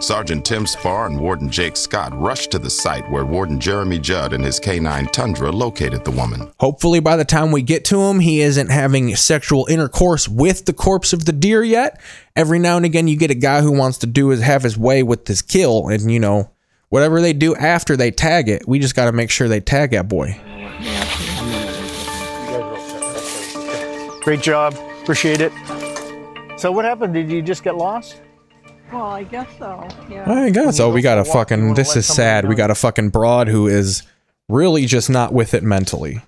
Sergeant Tim Spar and Warden Jake Scott rushed to the site where Warden Jeremy Judd and his canine Tundra located the woman.
Hopefully, by the time we get to him, he isn't having sexual intercourse with the corpse of the deer yet. Every now and again, you get a guy who wants to do is have his way with this kill, and you know, whatever they do after they tag it, we just got to make sure they tag that boy.
Great job. Appreciate it. So what happened? Did you just get lost?
Well, I guess so. Yeah.
I guess so. We got a fucking. This is sad. We got a fucking broad who is really just not with it mentally.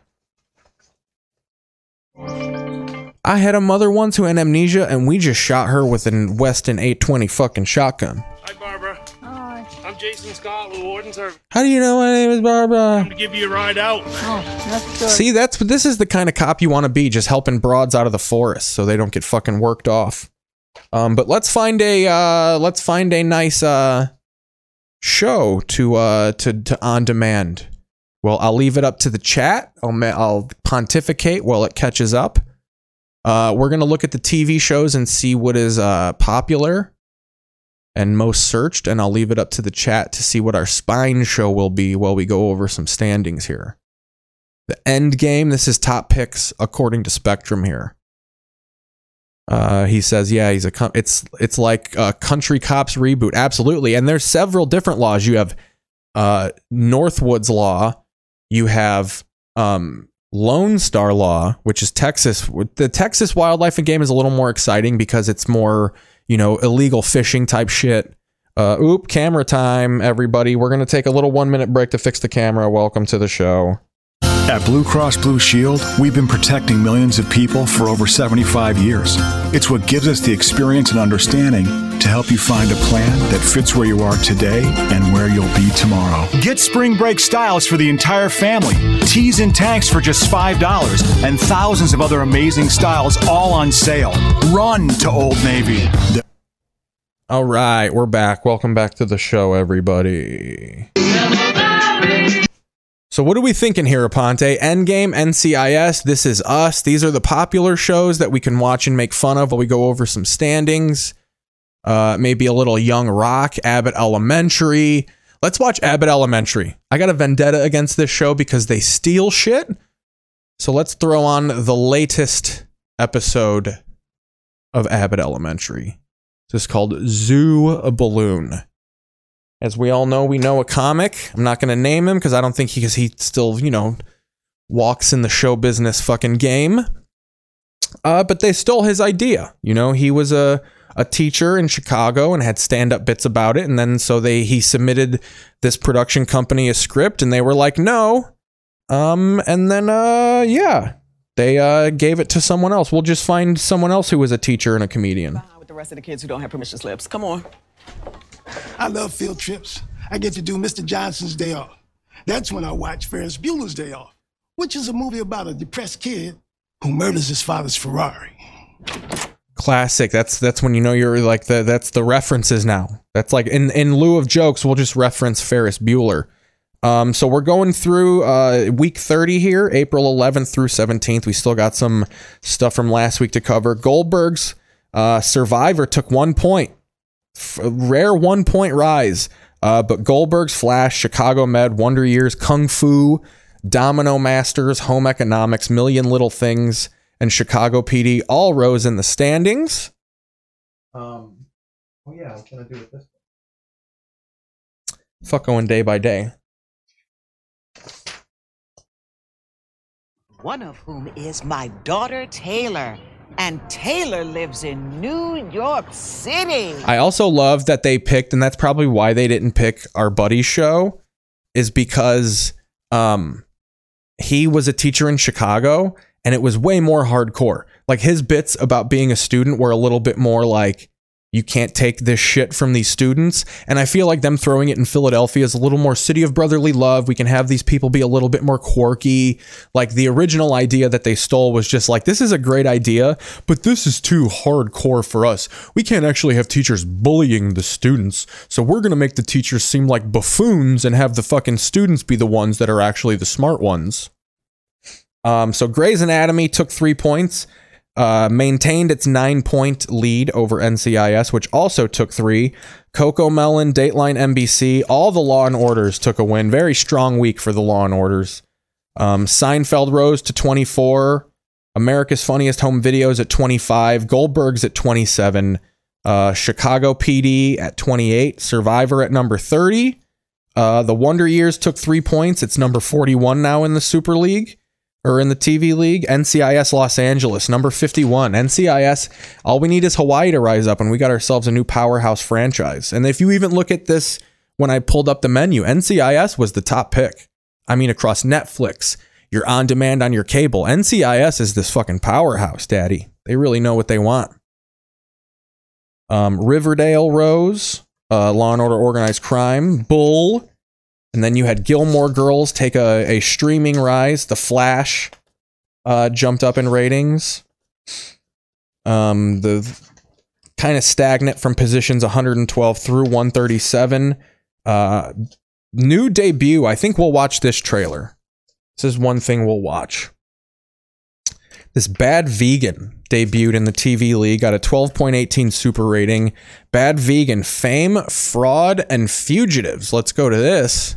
I had a mother once who had amnesia, and we just shot her with a Weston 820 fucking shotgun.
Hi, Barbara. Hi. I'm Jason Scott with Warden Service.
How do you know my name is Barbara?
I'm going to give you a ride out.
Oh, that's good.
See, that's this is the kind of cop you want to be, just helping broads out of the forest so they don't get fucking worked off. Um, but let's find a uh, let's find a nice uh, show to uh, to to on demand. Well, I'll leave it up to the chat. I'll I'll pontificate while it catches up. Uh, we're gonna look at the TV shows and see what is uh, popular and most searched, and I'll leave it up to the chat to see what our spine show will be while we go over some standings here. The end game. This is top picks according to Spectrum here. Uh, he says, yeah, he's a. Com- it's it's like a country cops reboot, absolutely. And there's several different laws. You have uh, Northwoods law. You have um, Lone Star law, which is Texas. The Texas wildlife and game is a little more exciting because it's more, you know, illegal fishing type shit. Uh, oop, camera time, everybody. We're gonna take a little one minute break to fix the camera. Welcome to the show.
At Blue Cross Blue Shield, we've been protecting millions of people for over 75 years. It's what gives us the experience and understanding to help you find a plan that fits where you are today and where you'll be tomorrow. Get spring break styles for the entire family, tees and tanks for just $5, and thousands of other amazing styles all on sale. Run to Old Navy.
All right, we're back. Welcome back to the show, everybody. So, what are we thinking here, Aponte? Endgame, NCIS, This Is Us. These are the popular shows that we can watch and make fun of while we go over some standings. Uh, maybe a little Young Rock, Abbott Elementary. Let's watch Abbott Elementary. I got a vendetta against this show because they steal shit. So, let's throw on the latest episode of Abbott Elementary. This is called Zoo Balloon. As we all know, we know a comic. I'm not going to name him because I don't think he, because he still, you know, walks in the show business fucking game. Uh, but they stole his idea. You know, he was a a teacher in Chicago and had stand up bits about it, and then so they he submitted this production company a script, and they were like, no. Um, and then uh, yeah, they uh gave it to someone else. We'll just find someone else who was a teacher and a comedian.
with the rest of the kids who don't have permission slips. Come on.
I love field trips. I get to do Mr. Johnson's Day Off. That's when I watch Ferris Bueller's Day Off, which is a movie about a depressed kid who murders his father's Ferrari.
Classic. That's that's when you know you're like the that's the references now. That's like in in lieu of jokes, we'll just reference Ferris Bueller. Um, so we're going through uh, week 30 here, April 11th through 17th. We still got some stuff from last week to cover. Goldberg's uh, Survivor took one point, F- rare one point rise. Uh, but Goldberg's Flash, Chicago Med, Wonder Years, Kung Fu, Domino Masters, Home Economics, Million Little Things, and Chicago PD all rose in the standings. Um, oh yeah, I was gonna do it this. Fuck going day by day.
One of whom is my daughter Taylor. And Taylor lives in New York City.
I also love that they picked, and that's probably why they didn't pick our buddy show, is because um he was a teacher in Chicago and it was way more hardcore. Like his bits about being a student were a little bit more like You can't take this shit from these students. And I feel like them throwing it in Philadelphia is a little more city of brotherly love. We can have these people be a little bit more quirky. Like the original idea that they stole was just like, this is a great idea, but this is too hardcore for us. We can't actually have teachers bullying the students. So we're going to make the teachers seem like buffoons and have the fucking students be the ones that are actually the smart ones. Um, so Grey's Anatomy took three points uh, maintained its nine point lead over NCIS, which also took three. Coco Melon, Dateline NBC, all the Law and Orders took a win. Very strong week for the Law and Orders. Um, Seinfeld rose to 24. America's Funniest Home Videos at 25. Goldberg's at 27. Uh, Chicago PD at 28. Survivor at number 30. Uh, the Wonder Years took three points. It's number 41 now in the Super League or in the TV league. NCIS Los Angeles, number 51. NCIS, all we need is Hawaii to rise up, and we got ourselves a new powerhouse franchise. And if you even look at this when I pulled up the menu, NCIS was the top pick. I mean, across Netflix, you're on demand on your cable. NCIS is this fucking powerhouse, daddy. They really know what they want. Um, Riverdale Rose, uh, Law and Order Organized Crime, Bull, and then you had Gilmore Girls take a, a streaming rise. The Flash uh, jumped up in ratings. Um, the kind of stagnant from positions 112 through 137. Uh, new debut. I think we'll watch this trailer. This is one thing we'll watch. This Bad Vegan debuted in the TV league, got a 12.18 super rating. Bad Vegan, fame, fraud, and fugitives. Let's go to this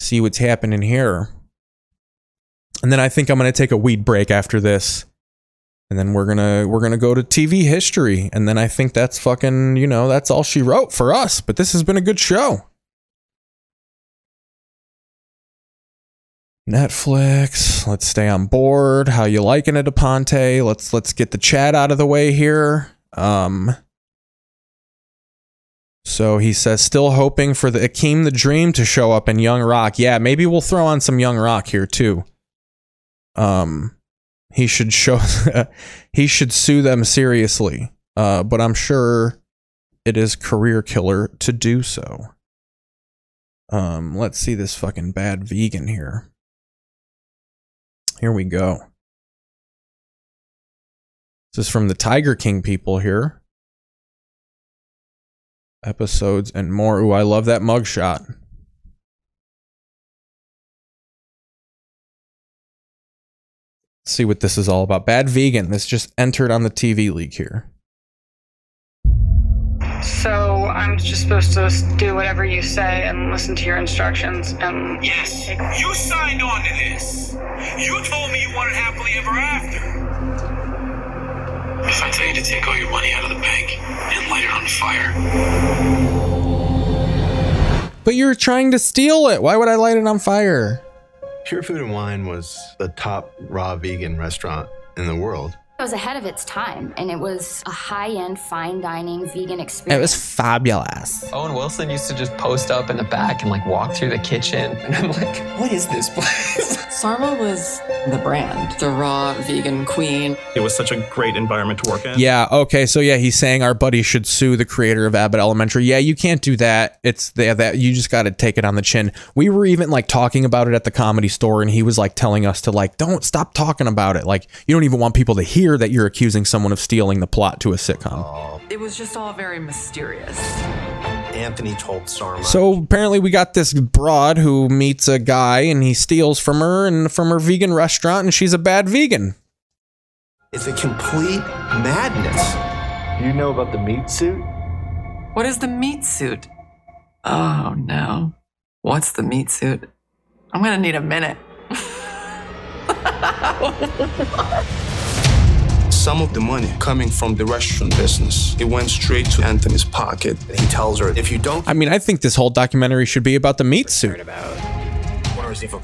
see what's happening here. And then I think I'm going to take a weed break after this. And then we're going to we're going to go to TV history and then I think that's fucking, you know, that's all she wrote for us, but this has been a good show. Netflix, let's stay on board. How you liking it, Aponte? Let's let's get the chat out of the way here. Um so he says, still hoping for the Akeem the Dream to show up in Young Rock. Yeah, maybe we'll throw on some Young Rock here too. Um, he should show, [laughs] he should sue them seriously. Uh, but I'm sure it is career killer to do so. Um, let's see this fucking bad vegan here. Here we go. This is from the Tiger King people here episodes and more. Ooh, I love that mugshot. see what this is all about. Bad vegan. This just entered on the TV league here.
So I'm just supposed to do whatever you say and listen to your instructions and
Yes. You signed on to this. You told me you wanted happily ever after.
If I tell you to take all your money out of the bank and light it on fire.
But you're trying to steal it. Why would I light it on fire?
Pure Food and Wine was the top raw vegan restaurant in the world.
It was ahead of its time, and it was a high-end, fine dining vegan experience.
It was fabulous.
Owen Wilson used to just post up in the back and like walk through the kitchen, [laughs] and I'm like, "What is this place?" [laughs]
Sarma was the brand, the raw vegan queen.
It was such a great environment to work in.
Yeah, okay. So yeah, he's saying our buddy should sue the creator of Abbott Elementary. Yeah, you can't do that. It's the, that you just got to take it on the chin. We were even like talking about it at the comedy store and he was like telling us to like don't stop talking about it. Like you don't even want people to hear that you're accusing someone of stealing the plot to a sitcom.
It was just all very mysterious.
Anthony told Sarma.
So apparently we got this broad who meets a guy and he steals from her and from her vegan restaurant and she's a bad vegan.
It's a complete madness.
You know about the meat suit?
What is the meat suit? Oh no. What's the meat suit? I'm gonna need a minute. [laughs] [laughs]
Some of the money coming from the restaurant business, it went straight to Anthony's pocket. He tells her, if you don't
I mean, I think this whole documentary should be about the meat suit.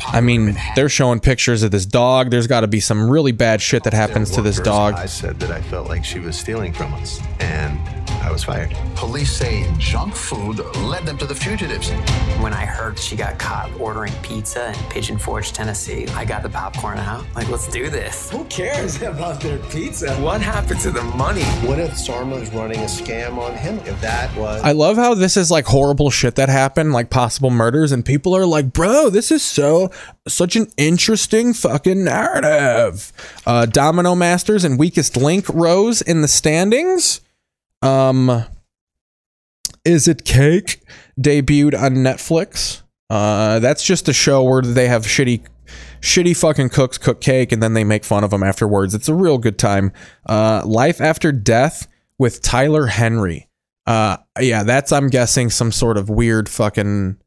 I mean, they're showing pictures of this dog. There's got to be some really bad shit that happens to this dog.
I said that I felt like she was stealing from us, and I was fired.
Police say junk food led them to the fugitives.
When I heard she got caught ordering pizza in Pigeon Forge, Tennessee, I got the popcorn out. Like, let's do this.
Who cares [laughs] about their pizza?
What happened to the money?
What if Sarma's running a scam on him? If that was.
I love how this is like horrible shit that happened, like possible murders, and people are like, "Bro, this is so such an interesting fucking narrative." Uh, Domino Masters and Weakest Link rose in the standings. Um, is it Cake debuted on Netflix? Uh, that's just a show where they have shitty, shitty fucking cooks cook cake and then they make fun of them afterwards. It's a real good time. Uh, Life After Death with Tyler Henry. Uh, yeah, that's I'm guessing some sort of weird fucking.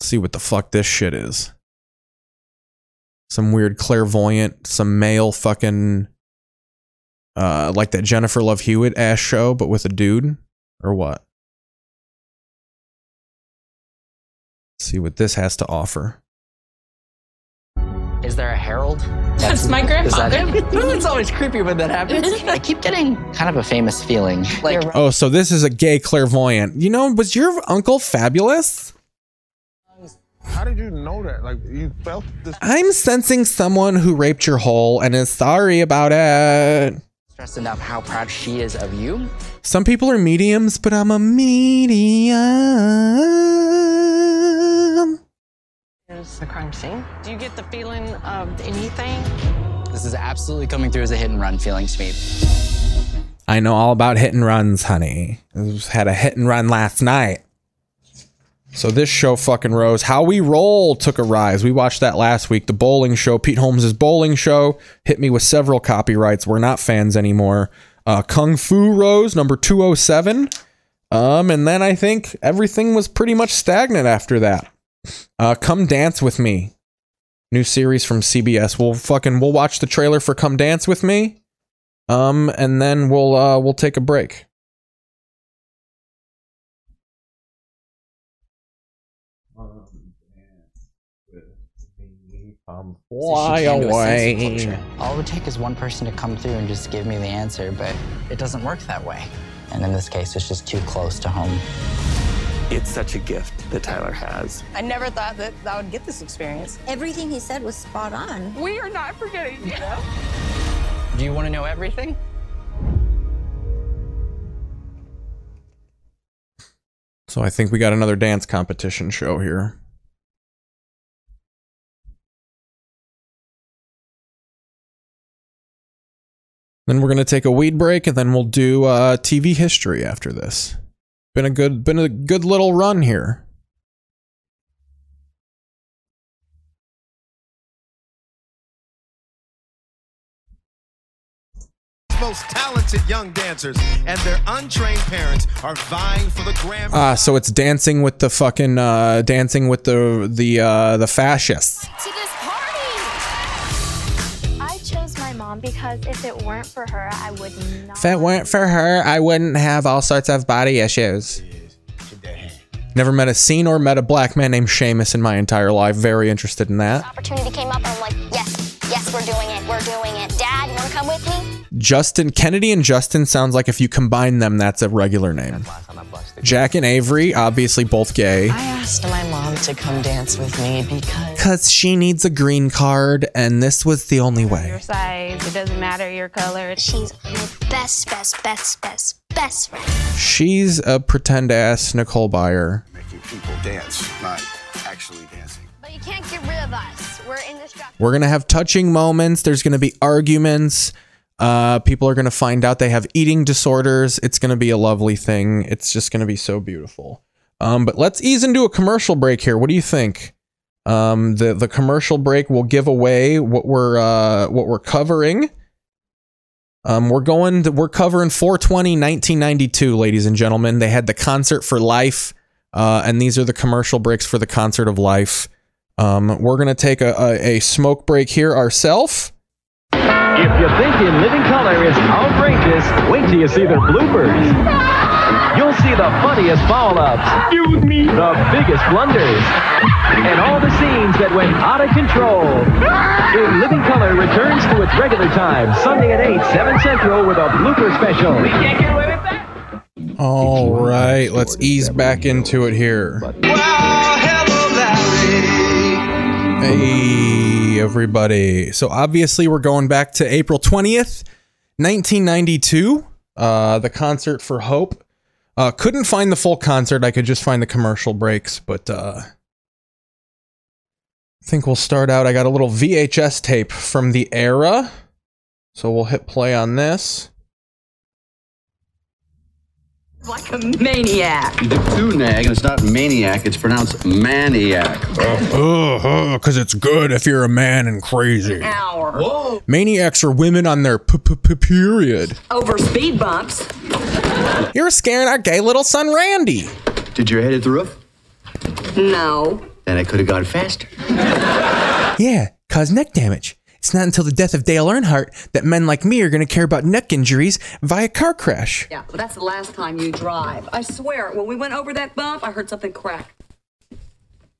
Let's see what the fuck this shit is. Some weird clairvoyant, some male fucking. Uh, like that Jennifer Love Hewitt ass show, but with a dude, or what? Let's see what this has to offer.
Is there a herald?
That's my
Is that
grandfather.
it's [laughs] [laughs] always creepy when that happens. [laughs] I keep getting kind of a famous feeling. Like,
Oh, so this is a gay clairvoyant. You know, was your uncle fabulous?
How did you know that? Like you felt this?
I'm sensing someone who raped your hole and is sorry about it.
stressed enough how proud she is of you.
Some people are mediums, but I'm a medium.
Here's the crime scene. Do you get the feeling of anything?
This is absolutely coming through as a hit and run feeling to me.
I know all about hit and runs, honey. I just had a hit and run last night. So this show fucking rose. How We Roll took a rise. We watched that last week. The bowling show, Pete Holmes' bowling show, hit me with several copyrights. We're not fans anymore. Uh, Kung Fu rose, number 207. Um, and then I think everything was pretty much stagnant after that. Uh, Come Dance With Me. New series from CBS. We'll fucking we'll watch the trailer for Come Dance With Me. Um, and then we'll uh we'll take a break. Um, fly
She came to a sense of
away.
All it would take is one person to come through and just give me the answer, but it doesn't work that way. And in this case, it's just too close to home.
It's such a gift that Tyler has.
I never thought that I would get this experience.
Everything he said was spot on.
We are not forgetting you.
Do you want to know everything?
So I think we got another dance competition show here. Then we're gonna take a weed break, and then we'll do uh, TV history after this. Been a good, been a good little run here.
most talented young dancers and their untrained parents are vying for the Grammy.
Ah, so it's dancing with the fucking uh, dancing with the the uh, the fascists.
Mom because if it weren't for her, I would not.
If it weren't for her, I wouldn't have all sorts of body issues. Never met a scene or met a black man named Seamus in my entire life. Very interested in that.
Opportunity came up, and I'm like, yes, yes,
Justin Kennedy and Justin sounds like if you combine them, that's a regular name. Jack and Avery, obviously both gay.
I asked my mom to come dance with me because
Cause she needs a green card, and this was the only way.
Your size, it doesn't matter your color. She's my best, best, best, best, best friend.
She's a pretend ass Nicole Byer.
Making people dance, not actually dancing.
But you can't get rid of us. We're indestructible.
We're gonna have touching moments. There's gonna be arguments. Uh, people are gonna find out they have eating disorders. It's gonna be a lovely thing. It's just gonna be so beautiful. Um, but let's ease into a commercial break here. What do you think? Um, the the commercial break will give away what we're uh, what we're covering. Um, we're going to, we're covering 420 1992, ladies and gentlemen. They had the concert for life, uh, and these are the commercial breaks for the concert of life. Um, we're gonna take a, a, a smoke break here ourselves.
If you think In Living Color is outrageous, wait till you see their bloopers. You'll see the funniest foul ups. Excuse me. The biggest blunders. And all the scenes that went out of control. In Living Color returns to its regular time, Sunday at 8, 7 Central with a blooper special. We can't get away with that.
All right, let's ease back into it here. Hey, everybody. So, obviously, we're going back to April 20th, 1992, uh, the concert for Hope. Uh, couldn't find the full concert. I could just find the commercial breaks, but uh, I think we'll start out. I got a little VHS tape from the era. So, we'll hit play on this.
Like a maniac.
You did two nag, and it's not maniac, it's pronounced maniac.
Uh, uh, uh, oh, because it's good if you're a man and crazy.
Hour. Whoa.
Maniacs are women on their p- p- p- period.
Over speed bumps.
You're scaring our gay little son, Randy.
Did your head hit the roof?
No.
Then I could have gone faster.
Yeah, cause neck damage. It's not until the death of Dale Earnhardt that men like me are going to care about neck injuries via car crash.
Yeah, but that's the last time you drive. I swear, when we went over that bump, I heard something crack.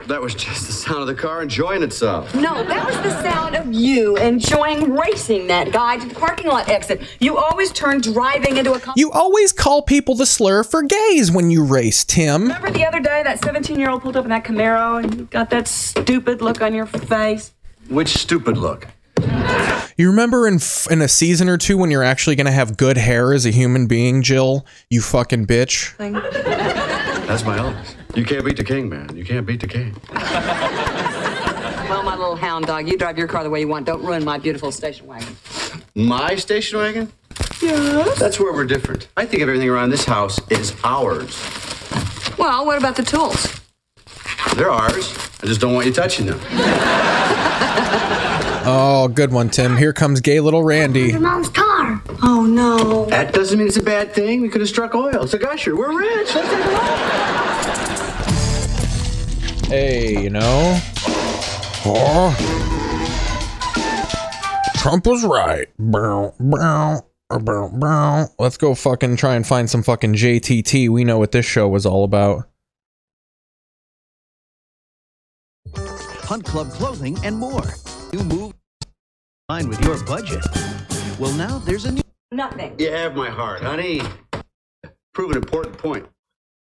That was just the sound of the car enjoying itself.
No, that was the sound of you enjoying racing that guy to the parking lot exit. You always turn driving into a. Com-
You always call people the slur for gays when you race, Tim.
Remember the other day that 17 year old pulled up in that Camaro and you got that stupid look on your face?
Which stupid look?
You remember in f- in a season or two when you're actually going to have good hair as a human being, Jill? You fucking bitch.
That's my Elvis. You can't beat the king, man. You can't beat the king.
Well, my little hound dog, you drive your car the way you want. Don't ruin my beautiful station wagon.
My station wagon?
Yes.
That's where we're different. I think of everything around this house is ours.
Well, what about the tools?
They're ours. I just don't want you touching them. [laughs]
Oh, good one, Tim. Here comes gay little Randy.
Your mom's car. Oh, no.
That doesn't mean it's a bad thing. We could have struck oil. It's a gusher. We're rich. Let's take a look.
Hey, you know. Oh. Trump was right. Bow, bow, bow, bow. Let's go fucking try and find some fucking JTT. We know what this show was all about.
Hunt Club clothing, and more. You move in line with your budget. Well, now there's a new.
Nothing.
You have my heart, honey. Prove an important point.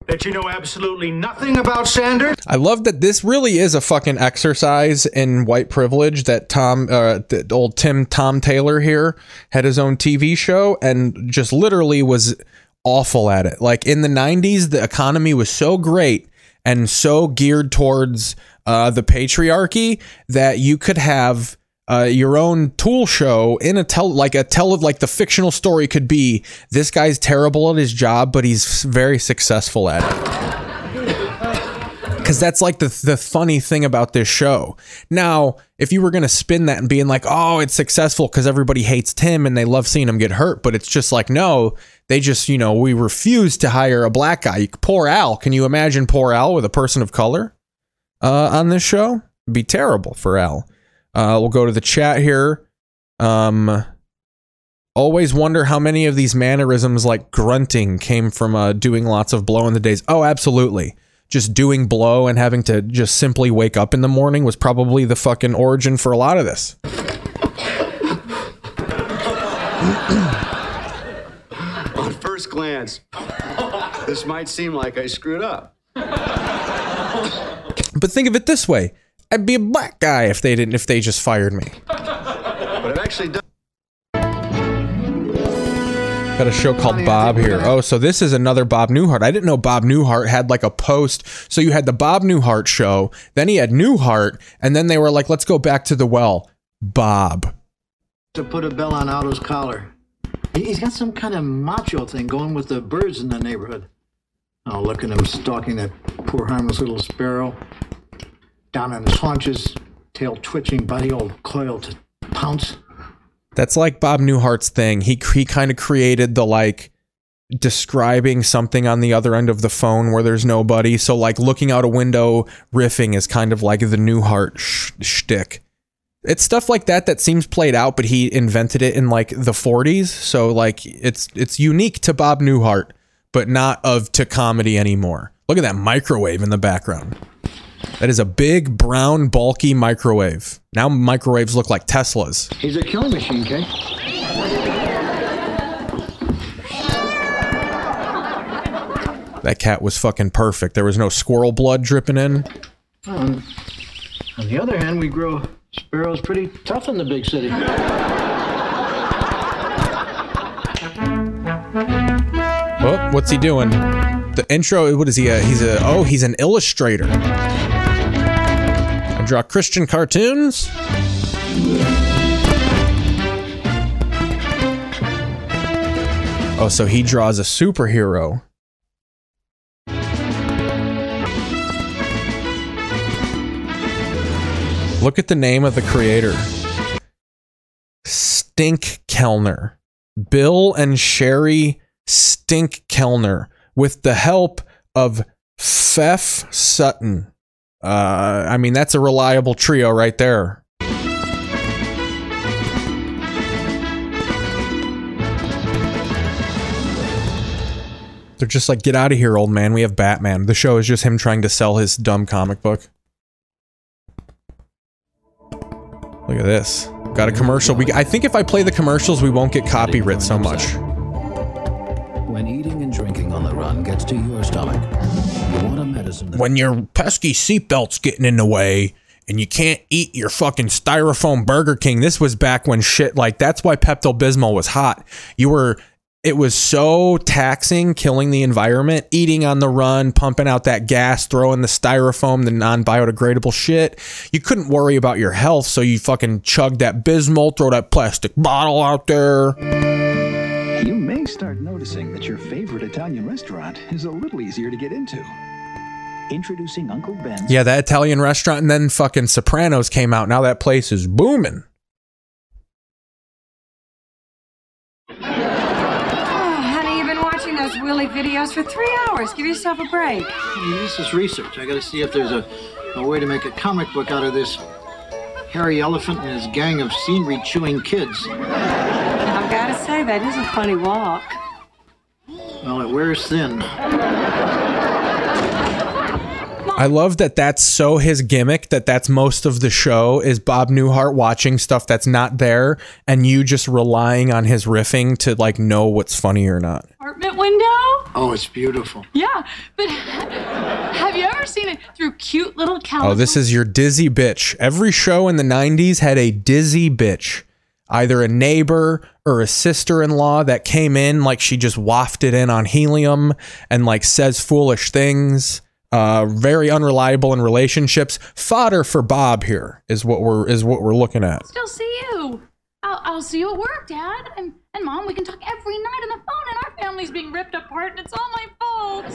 That you know absolutely nothing about Sanders?
I love that this really is a fucking exercise in white privilege that Tom, uh, that old Tim Tom Taylor here had his own TV show and just literally was awful at it. Like in the 90s, the economy was so great and so geared towards uh, the patriarchy that you could have uh, your own tool show in a tell like a tell of like the fictional story could be this guy's terrible at his job but he's very successful at it because that's like the the funny thing about this show. Now, if you were gonna spin that and being like, "Oh, it's successful because everybody hates Tim and they love seeing him get hurt," but it's just like, no, they just you know we refuse to hire a black guy. Poor Al. Can you imagine poor Al with a person of color uh, on this show? It'd be terrible for Al. Uh, we'll go to the chat here. Um, always wonder how many of these mannerisms like grunting came from uh, doing lots of blow in the days. Oh, absolutely. Just doing blow and having to just simply wake up in the morning was probably the fucking origin for a lot of this. [coughs]
On first glance, this might seem like I screwed up.
But think of it this way: I'd be a black guy if they didn't if they just fired me.
But I've actually done.
Got a show called Bob here. Oh, so this is another Bob Newhart. I didn't know Bob Newhart had like a post. So you had the Bob Newhart show, then he had Newhart, and then they were like, let's go back to the well. Bob.
To put a bell on Otto's collar. He- He's got some kind of macho thing going with the birds in the neighborhood. Oh, look at him stalking that poor harmless little sparrow. Down on his haunches, tail twitching, body all coiled to pounce.
That's like Bob Newhart's thing. He he kind of created the like describing something on the other end of the phone where there's nobody. So like looking out a window riffing is kind of like the Newhart sh- shtick. It's stuff like that that seems played out, but he invented it in like the 40s. So like it's it's unique to Bob Newhart, but not of to comedy anymore. Look at that microwave in the background. That is a big, brown, bulky microwave. Now microwaves look like Teslas.
He's a killing machine, Kay.
That cat was fucking perfect. There was no squirrel blood dripping in.
Um, on the other hand, we grow sparrows pretty tough in the big city.
Oh, what's he doing? The intro. What is he? Uh, he's a. Oh, he's an illustrator. I draw Christian cartoons. Oh, so he draws a superhero. Look at the name of the creator. Steinkellner. Bill and Sherry Steinkellner with the help of Phoef Sutton. Uh, I mean, that's a reliable trio right there. They're just like, get out of here, old man. We have Batman. The show is just him trying to sell his dumb comic book. Look at this. Got a commercial. We I think if I play the commercials, we won't get copyright so much.
When eating and drinking on the run gets to your stomach, you want a medicine
When your pesky seatbelt's getting in the way and you can't eat your fucking styrofoam Burger King. This was back when shit like that's why Pepto Bismol was hot. You were it was so taxing killing the environment, eating on the run, pumping out that gas, throwing the styrofoam, the non biodegradable shit. You couldn't worry about your health, so you fucking chugged that Bismol, throw that plastic bottle out there.
You may start noticing that your favorite Italian restaurant is a little easier to get into. Introducing Uncle Ben's.
Yeah, that Italian restaurant, and then fucking Sopranos came out. Now that place is booming.
Oh, honey, you've been watching those Willy videos for three hours. Give yourself a break.
I mean, this is research. I gotta see if there's a, a way to make a comic book out of this hairy elephant and his gang of scenery chewing kids.
I've got to say, that is a funny walk.
Well, it wears thin.
I love that that's so his gimmick that that's most of the show is Bob Newhart watching stuff that's not there and you just relying on his riffing to like know what's funny or not.
Apartment window?
Oh, it's beautiful.
Yeah, but [laughs] have you ever seen it through cute little
calendars?
Oh,
this is your dizzy bitch. Every show in the 90s had a dizzy bitch. Either a neighbor or a sister-in-law that came in like she just wafted in on helium and like says foolish things. Uh, very unreliable in relationships. Fodder for Bob here is what we're is what we're looking at.
Still see you. I'll, I'll see you at work, Dad. And, and Mom, we can talk every night on the phone, and our family's being ripped apart, and it's all my fault.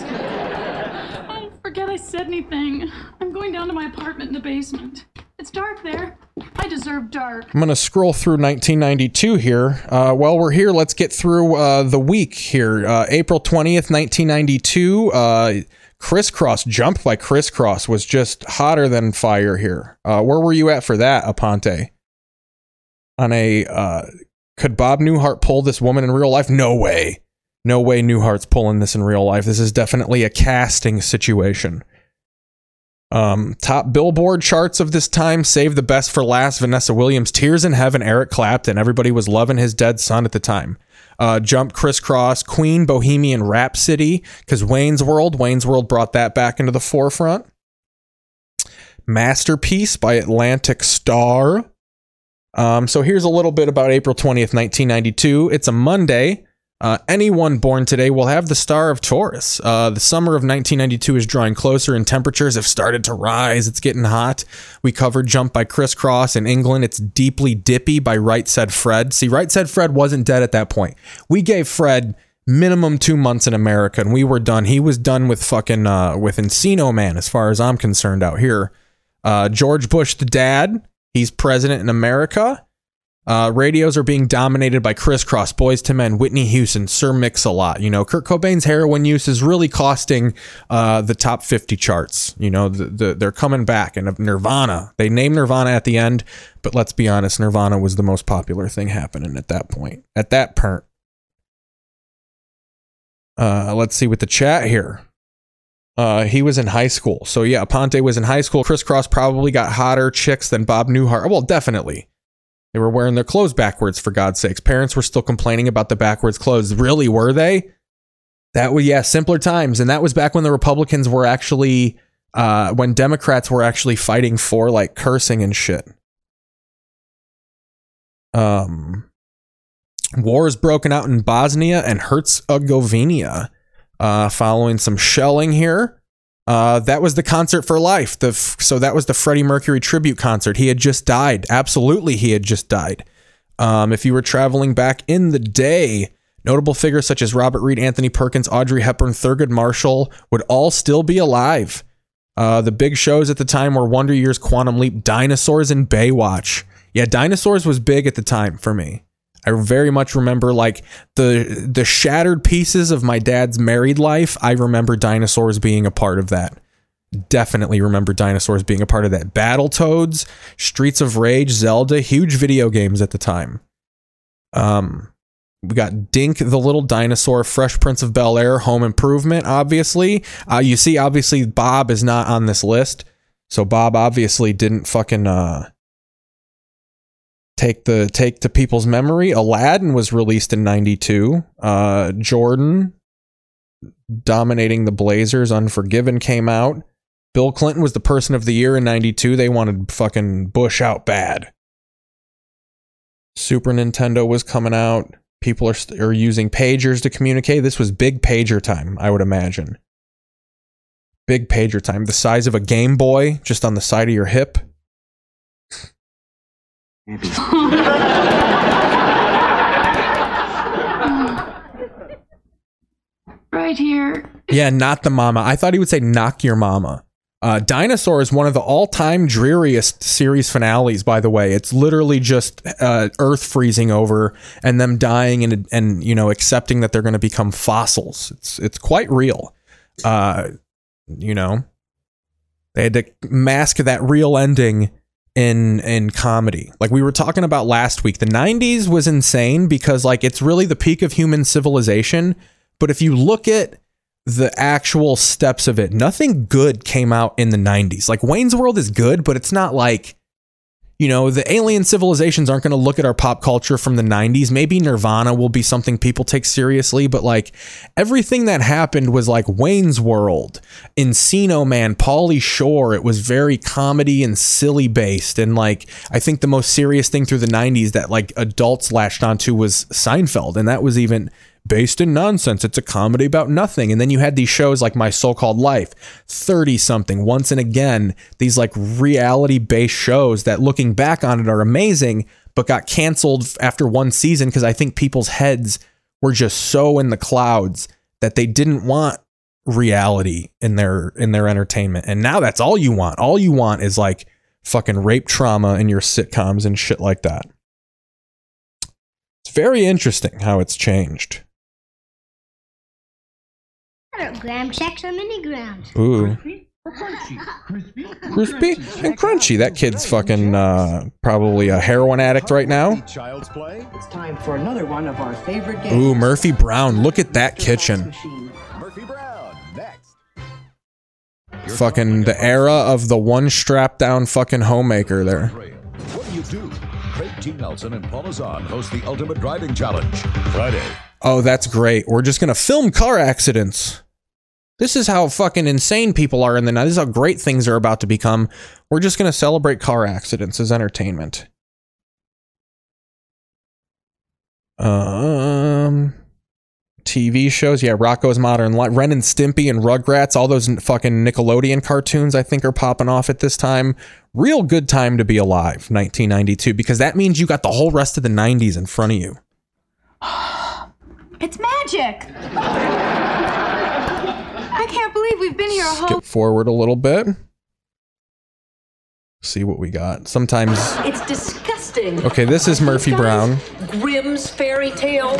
Oh, forget I said anything. I'm going down to my apartment in the basement. It's dark there. I deserve dark.
I'm going to scroll through 1992 here. Uh, while we're here, let's get through uh, the week here. Uh, April 20th, 1992. Uh, Kris Kross Jump by Kris Kross was just hotter than fire here. Uh, where were you at for that, Aponte? On a. Uh, could Bob Newhart pull this woman in real life? No way. No way Newhart's pulling this in real life. This is definitely a casting situation. Um, top Billboard charts of this time: Save the Best for Last, Vanessa Williams, Tears in Heaven, Eric Clapton. Everybody was loving his dead son at the time. Uh, Jump, Kris Kross, Queen, Bohemian Rhapsody, because Wayne's World, Wayne's World brought that back into the forefront. Masterpiece by Atlantic Starr. Um, so here's a little bit about April 20th, 1992. It's a Monday. Uh, anyone born today will have the star of Taurus. Uh, the summer of 1992 is drawing closer and temperatures have started to rise. It's getting hot. We covered Jump by Kris Kross in England. It's Deeply Dippy by Right Said Fred. See, Right Said Fred wasn't dead at that point. We gave Fred minimum two months in America and we were done. He was done with fucking, uh, with Encino Man as far as I'm concerned out here. Uh, George Bush, the dad, he's president in America. Uh, radios are being dominated by Crisscross, Boyz II Men, Whitney Houston, Sir Mix-a-Lot. You know, Kurt Cobain's heroin use is really costing uh, the top 50 charts. You know, the, the, they're coming back. And Nirvana, they name Nirvana at the end, but let's be honest, Nirvana was the most popular thing happening at that point. At that point. Uh, let's see with the chat here. Uh, he was in high school. So yeah, Ponte was in high school. Kris Kross probably got hotter chicks than Bob Newhart. Well, definitely. They were wearing their clothes backwards for God's sakes. Parents were still complaining about the backwards clothes. Really, were they? That was yeah, simpler times. And that was back when the Republicans were actually uh when Democrats were actually fighting for like cursing and shit. Um wars broken out in Bosnia and Herzegovina uh, following some shelling here. Uh, that was the concert for life. The f- so that was the Freddie Mercury tribute concert. He had just died. Absolutely, he had just died. Um, if you were traveling back in the day, notable figures such as Robert Reed, Anthony Perkins, Audrey Hepburn, Thurgood Marshall would all still be alive. Uh, the big shows at the time were Wonder Years, Quantum Leap, Dinosaurs, and Baywatch. Yeah, Dinosaurs was big at the time for me. I very much remember like the the shattered pieces of my dad's married life. I remember dinosaurs being a part of that. Definitely remember dinosaurs being a part of that. Battletoads, Streets of Rage, Zelda, huge video games at the time. Um, we got Dink the Little Dinosaur, Fresh Prince of Bel Air, Home Improvement. Obviously, uh, you see, obviously Bob is not on this list, so Bob obviously didn't fucking uh take the take to people's memory. Aladdin was released in '92. Uh, Jordan dominating the Blazers. Unforgiven came out. Bill Clinton was the person of the year in '92. They wanted fucking Bush out bad. Super Nintendo was coming out. People are, st- are using pagers to communicate. This was big pager time, I would imagine. Big pager time. The size of a Game Boy, just on the side of your hip. [laughs]
right here.
Yeah, not the mama. I thought he would say knock your mama. Uh, Dinosaur is one of the all-time dreariest series finales. By the way, it's literally just uh, Earth freezing over and them dying and and you know accepting that they're going to become fossils. It's it's quite real. Uh, you know, they had to mask that real ending in in comedy. Like we were talking about last week, the 90s was insane because like it's really the peak of human civilization, but if you look at the actual steps of it, nothing good came out in the 90s. Like Wayne's World is good, but it's not like you know, the alien civilizations aren't going to look at our pop culture from the 90s. Maybe Nirvana will be something people take seriously, but like everything that happened was like Wayne's World, Encino Man, Pauly Shore. It was very comedy and silly based. And like, I think the most serious thing through the 90s that like adults latched onto was Seinfeld. And that was even based in nonsense. It's a comedy about nothing. And then you had these shows like My So Called Life, 30 something, once and again, these like reality based shows that looking back on it are amazing, but got canceled after one season because I think people's heads were just so in the clouds that they didn't want reality in their in their entertainment. And now that's all you want. All you want is like fucking rape trauma in your sitcoms and shit like that. It's very interesting how it's changed.
Graham checks or mini grams.
Ooh. Crispy and crunchy. That kid's fucking uh, probably a heroin addict right now.
Child's play. It's time for another one of our favorite games.
Ooh, Murphy Brown. Look at that kitchen.
Murphy Brown next.
Fucking the era of the one strap down fucking homemaker there.
What do you do? Craig T. Nelson and Paul Azan host the Ultimate Driving Challenge. Friday.
Oh, that's great. We're just gonna film car accidents. This is how fucking insane people are in the night. This is how great things are about to become. We're just gonna celebrate car accidents as entertainment. Um, TV shows, yeah, Rocko's Modern Life, Ren and Stimpy and Rugrats, all those fucking Nickelodeon cartoons, I think, are popping off at this time. Real good time to be alive, 1992, because that means you got the whole rest of the 90s in front of you. [sighs]
It's magic. [laughs] I can't believe we've been here a whole.
Skip forward a little bit. See what we got. Sometimes.
It's disgusting.
Okay, this is Murphy Brown.
Grimm's fairy tale.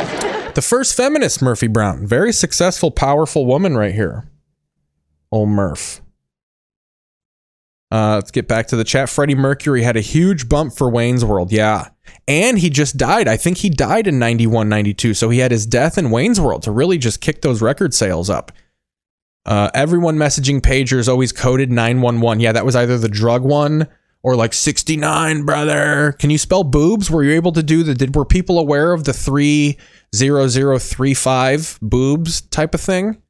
The first feminist Murphy Brown. Very successful, powerful woman right here. Old Murph. Uh, let's get back to the chat. Freddie Mercury had a huge bump for Wayne's World. Yeah. And he just died. I think he died in 91, 92. So he had his death in Wayne's World to really just kick those record sales up. Uh, everyone messaging pagers always coded 911. Yeah, that was either the drug one or like 69, brother. Can you spell boobs? Were you able to do the did were people aware of the 30035 boobs type of thing?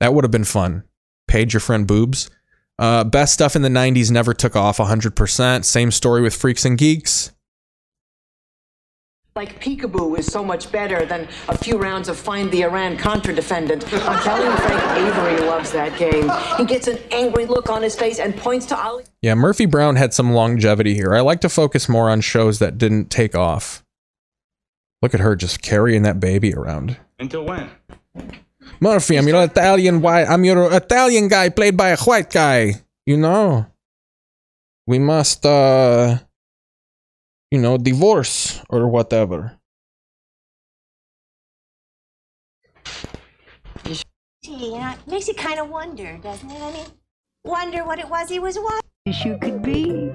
That would have been fun. Page your friend boobs. Uh, best stuff in the 90s never took off 100%. Same story with Freaks and Geeks.
Like peekaboo is so much better than a few rounds of Find the Iran Contra defendant. Uh, Kelly and Frank Avery loves that game. He gets an angry look on his face and points to Ali.
Yeah, Murphy Brown had some longevity here. I like to focus more on shows that didn't take off. Look at her just carrying that baby around.
Until when?
Murphy, I'm your Italian white. I'm your Italian guy played by a white guy. You know, we must, uh, you know, divorce or whatever.
Gee, you know, it makes you kind of wonder, doesn't it? I mean, wonder what it was he was watching. Wish you could be.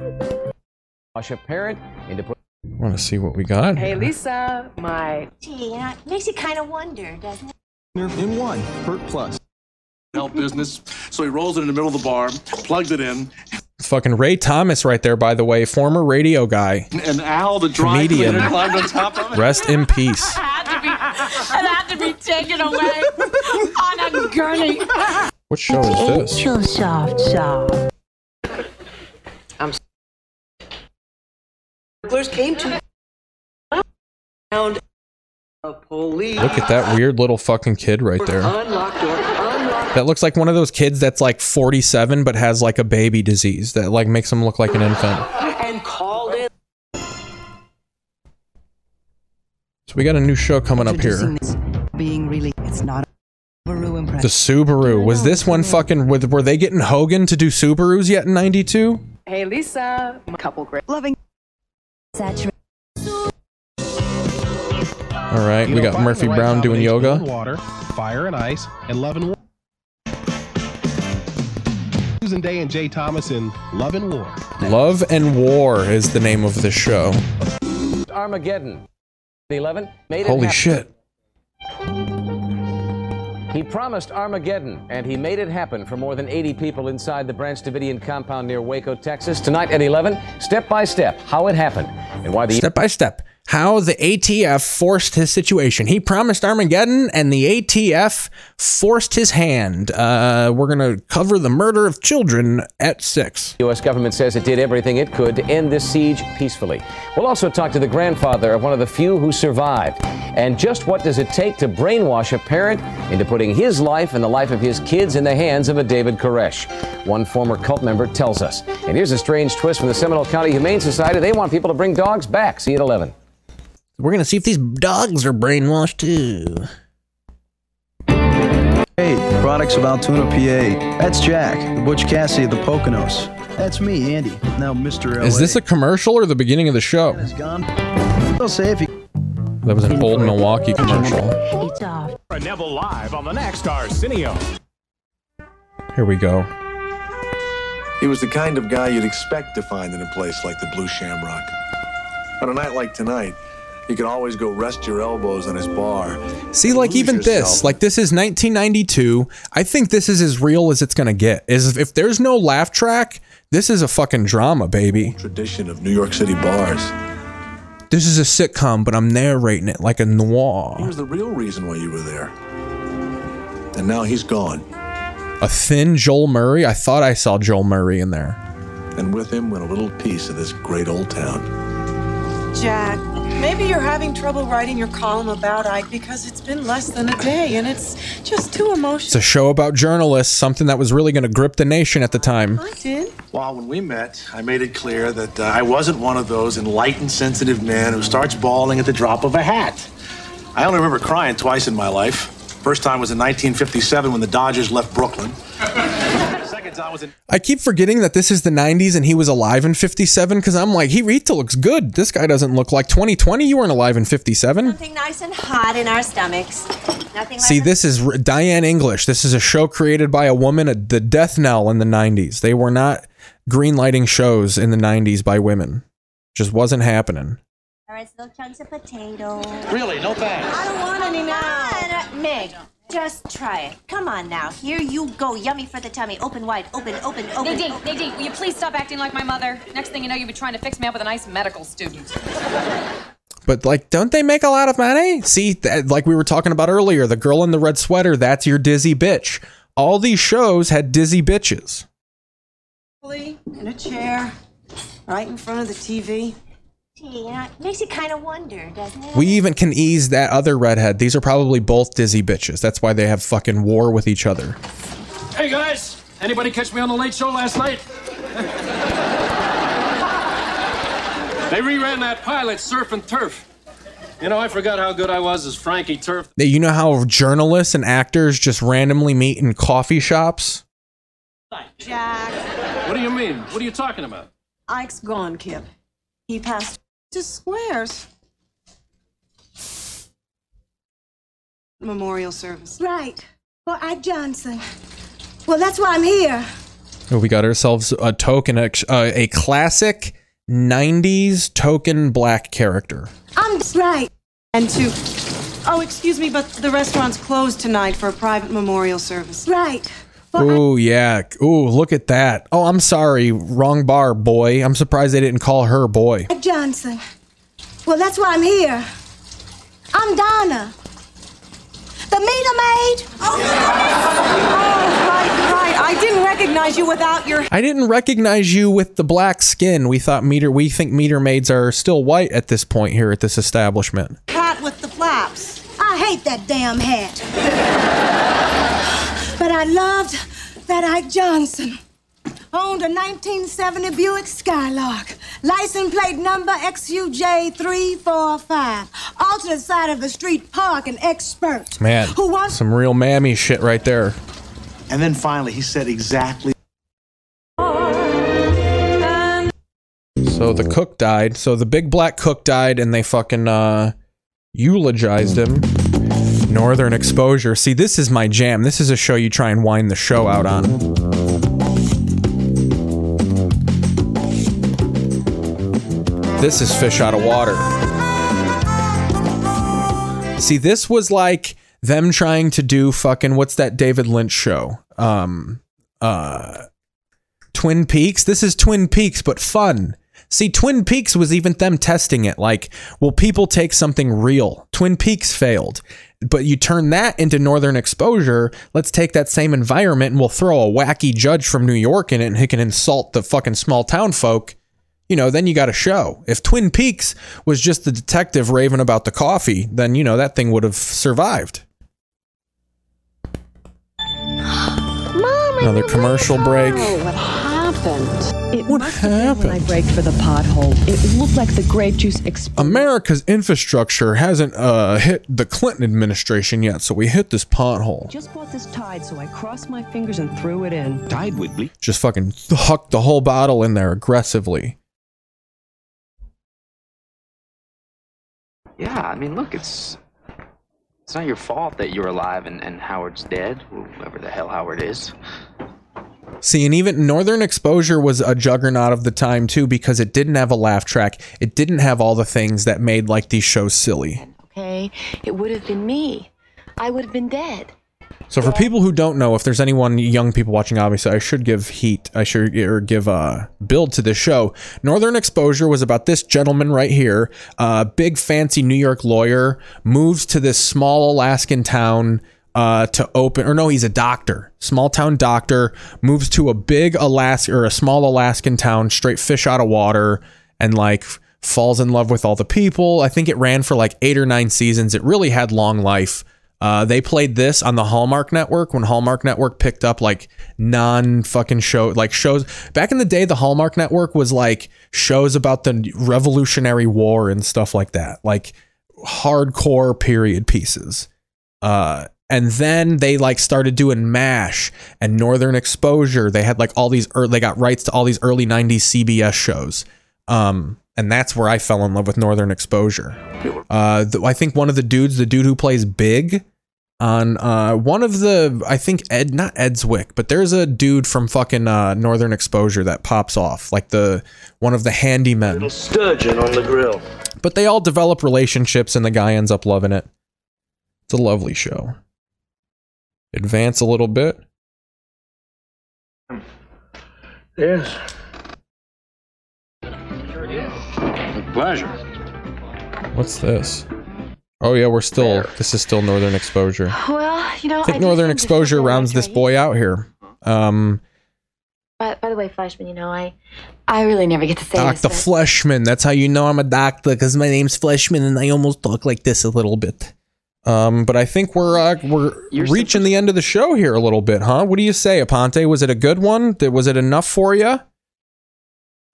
Wash a parent into.
I want to see what we got.
Hey, Lisa, my.
Gee, you know, it makes you kind of wonder, doesn't it?
In one, Pert Plus.
Help business. So he rolls it in the middle of the bar, plugs it in,
Fucking Ray Thomas, right there, by the way, former radio guy.
and Al, the dry
Comedian.
climbed on top of it.
Rest in peace. [laughs]
It had to be taken away on a gurney.
What show is this?
Real soft, soft.
I'm. Burglars came to. Found a police.
Look at that weird little fucking kid right there.
Unlocked door. Unlocked.
That looks like one of those kids that's like 47 but has like a baby disease that like makes him look like an infant.
And called in.
So we got a new show coming up here.
Being really, it's not a Subaru
The
impression.
Subaru. Was this one fucking were, were they getting Hogan to do Subarus yet in 92?
Hey, Lisa, my couple great.
Loving.
Saturated.
All right, we got Murphy Brown doing yoga.
Water, fire and ice, and love and war. Susan Dey and Jay Thomas in Love and War.
Love and War is the name of the show.
Armageddon. The 11 made it
Holy
happen.
shit.
He promised Armageddon, and he made it happen for more than 80 people inside the Branch Davidian compound near Waco, Texas. Tonight at 11, step by step, how it happened and why the
Step by step. How the ATF forced his situation. He promised Armageddon, and the ATF forced his hand. Uh, we're going to cover the murder of children at six.
The U.S. government says it did everything it could to end this siege peacefully. We'll also talk to the grandfather of one of the few who survived. And just what does it take to brainwash a parent into putting his life and the life of his kids in the hands of a David Koresh? One former cult member tells us. And here's a strange twist from the Seminole County Humane Society. They want people to bring dogs back. See you at 11.
We're going to see if these dogs are brainwashed too.
Hey, products of Altoona, PA. That's Jack, the Butch Cassidy of the Poconos. That's me, Andy. Now, Mr. LA.
Is this a commercial or the beginning of the show?
is gone. They'll say if you.
That was an old Milwaukee commercial.
It's off.
Neville live on the next Arsenio.
Here we go.
He was the kind of guy you'd expect to find in a place like the Blue Shamrock. On a night like tonight, you can always go rest your elbows on his bar.
See, like even this, like this is 1992. I think this is as real as it's gonna get. Is if there's no laugh track, this is a fucking drama, baby.
Tradition of New York City bars.
This is a sitcom, but I'm narrating it like a noir.
Here's the real reason why you were there. And now he's gone.
A thin Joel Murray. I thought I saw Joel Murray in there.
And with him went a little piece of this great old town.
Jack, maybe you're having trouble writing your column about Ike because it's been less than a day and it's just too emotional.
It's a show about journalists, something that was really gonna grip the nation at the time.
I did.
Well, when we met, I made it clear that uh, I wasn't one of those enlightened, sensitive men who starts bawling at the drop of a hat. I only remember crying twice in my life. First time was in 1957 when the Dodgers left Brooklyn. Second time was in
I keep forgetting that this is the 90s and he was alive in 57 because I'm like, he Rita looks good. This guy doesn't look like 2020. You weren't alive in 57.
Something nice and hot in our stomachs. Nothing
See,
like
this is R- Diane English. This is a show created by a woman, a, the death knell in the 90s. They were not greenlighting shows in the 90s by women. Just wasn't happening.
All right, little chunks of potato.
Really? No thanks.
I don't want any now. Meg, Just try it. Come on now. Here you go. Yummy for the tummy. Open wide. Open, open, open.
Nadine,
open.
Nadine, will you please stop acting like my mother? Next thing you know, you'll be trying to fix me up with a nice medical student.
But like, don't they make a lot of money? See, that, like we were talking about earlier, the girl in the red sweater, that's your dizzy bitch. All these shows had dizzy bitches.
In a chair, right in front of the TV.
Gee, you know, it makes you kind of wonder, doesn't it?
We even can ease that other redhead. These are probably both dizzy bitches. That's why they have fucking war with each other.
Hey guys, anybody catch me on the late show last night? [laughs] they reran that pilot, Surf and Turf. You know, I forgot how good I was as Frankie Turf.
You know how journalists and actors just randomly meet in coffee shops?
Jack.
What do you mean? What are you talking about?
Ike's gone, Kip. He passed to squares. Memorial service.
Right. For Ike Johnson. Well, that's why I'm here.
Oh, we got ourselves a token, uh, a classic 90s token black character.
I'm just right.
And to. Oh, excuse me, but the restaurant's closed tonight for a private memorial service.
Right.
Oh, yeah. Oh, look at that. Oh, I'm sorry. Wrong bar, boy. I'm surprised they didn't call her boy.
Johnson. Well, that's why I'm here. I'm Donna. The meter maid.
Oh, right, right. I didn't recognize you without your.
I didn't recognize you with the black skin. We thought meter we think meter maids are still white at this point here at this establishment.
hat with the flaps.
I hate that damn hat. [laughs] but I loved that Ike Johnson. Owned a 1970 Buick Skylark. License plate number XUJ345. Alternate side of the street parking expert.
Man,
Who wants
some real mammy shit right there.
And then finally, he said exactly.
So the cook died. So the big black cook died and they fucking uh eulogized him. Northern Exposure. See, this is my jam. This is a show you try and wind the show out on. This is fish out of water. See, this was like them trying to do fucking what's that David Lynch show? Um uh Twin Peaks. This is Twin Peaks, but fun. See, Twin Peaks was even them testing it. Like, will people take something real? Twin Peaks failed. But you turn that into Northern Exposure. Let's take that same environment and we'll throw a wacky judge from New York in it and he can insult the fucking small town folk. You know, then you got a show. If Twin Peaks was just the detective raving about the coffee, then, you know, that thing would have survived. Another commercial break.
What happened? It what must have been when I braked for the pothole. It looked like the grape juice exploded.
America's infrastructure hasn't uh, hit the Clinton administration yet, so we hit this pothole.
Just bought this Tide, so I crossed my fingers and threw it in.
Tide with bleach. Just fucking huck the whole bottle in there aggressively.
Yeah, I mean, look, it's it's not your fault that you're alive and, and Howard's dead, whoever the hell Howard is.
See, and even Northern Exposure was a juggernaut of the time too because it didn't have a laugh track. It didn't have all the things that made like these shows silly.
Okay, it would have been me. I would have been dead.
So for people who don't know, if there's anyone young people watching, obviously I should give heat. I should or give a build to this show. Northern Exposure was about this gentleman right here, a big fancy New York lawyer, moves to this small Alaskan town uh, to open, or no, he's a doctor, small town doctor, moves to a big Alaska or a small Alaskan town, straight fish out of water, and like falls in love with all the people. I think it ran for like eight or nine seasons. It really had long life. Uh, they played this on the Hallmark Network when Hallmark Network picked up like non fucking show like shows back in the day. The Hallmark Network was like shows about the Revolutionary War and stuff like that, like hardcore period pieces. Uh, and then they like started doing MASH and Northern Exposure. They had like all these early, they got rights to all these early '90s CBS shows. Um, and that's where I fell in love with Northern Exposure. Uh, the, I think one of the dudes, the dude who plays Big on uh, one of the, I think Ed, not Edswick, but there's a dude from fucking uh, Northern Exposure that pops off, like the one of the handymen.
Little sturgeon on the grill.
But they all develop relationships, and the guy ends up loving it. It's a lovely show. Advance a little bit.
Yes.
Pleasure.
What's this? Oh yeah, we're still. This is still Northern Exposure.
Well, you know,
I think
do
Northern Exposure rounds this boy out here. Um,
By, by the way, Fleischman, you know, I I really never get to say
Dr.
this.
Fleischman. That's how you know I'm a doctor because my name's Fleischman and I almost talk like this a little bit. Um, but I think we're uh, we're reaching the end of the show here a little bit, huh? What do you say, Aponte? Was it a good one? Was it enough for you?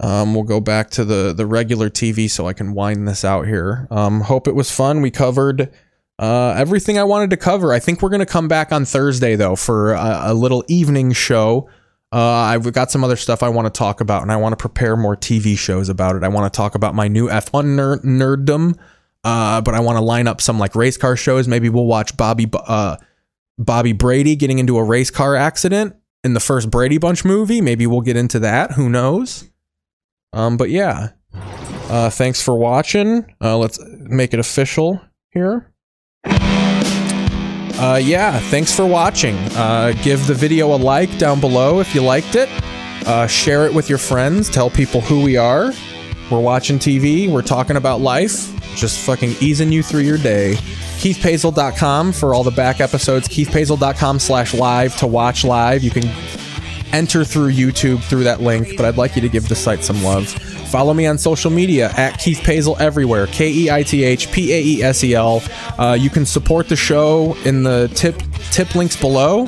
Um, we'll go back to the the regular TV so I can wind this out here. Um, hope it was fun. We covered uh, everything I wanted to cover. I think we're gonna come back on Thursday though for a, a little evening show. Uh, I've got some other stuff I want to talk about, and I want to prepare more TV shows about it. I want to talk about my new F1 ner- nerddom, uh, but I want to line up some like race car shows. Maybe we'll watch Bobby uh, Bobby Brady getting into a race car accident in the first Brady Bunch movie. Maybe we'll get into that. Who knows? Um, but yeah, uh, thanks for watching. Uh, let's make it official here. Uh, yeah, thanks for watching. Uh, give the video a like down below if you liked it. Share it with your friends. Tell people who we are. We're watching TV. We're talking about life. Just fucking easing you through your day. KeithPaesel.com for all the back episodes. KeithPaesel.com slash live to watch live. You can enter through YouTube through that link, but I'd like you to give the site some love. Follow me on social media at Keith Paesel everywhere. K E I T H P A E S E L. Uh, you can support the show in the tip tip links below.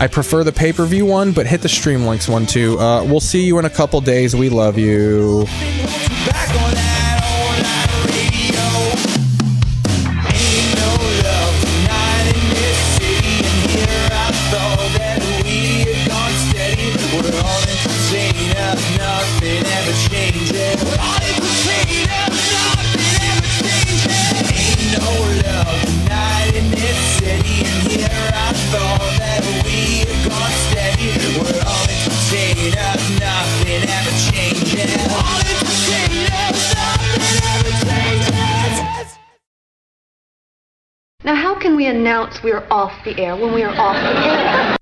I prefer the pay per view one, but hit the stream links one too. Uh, we'll see you in a couple days. We love you.
Announce we are off the air when we are off the air?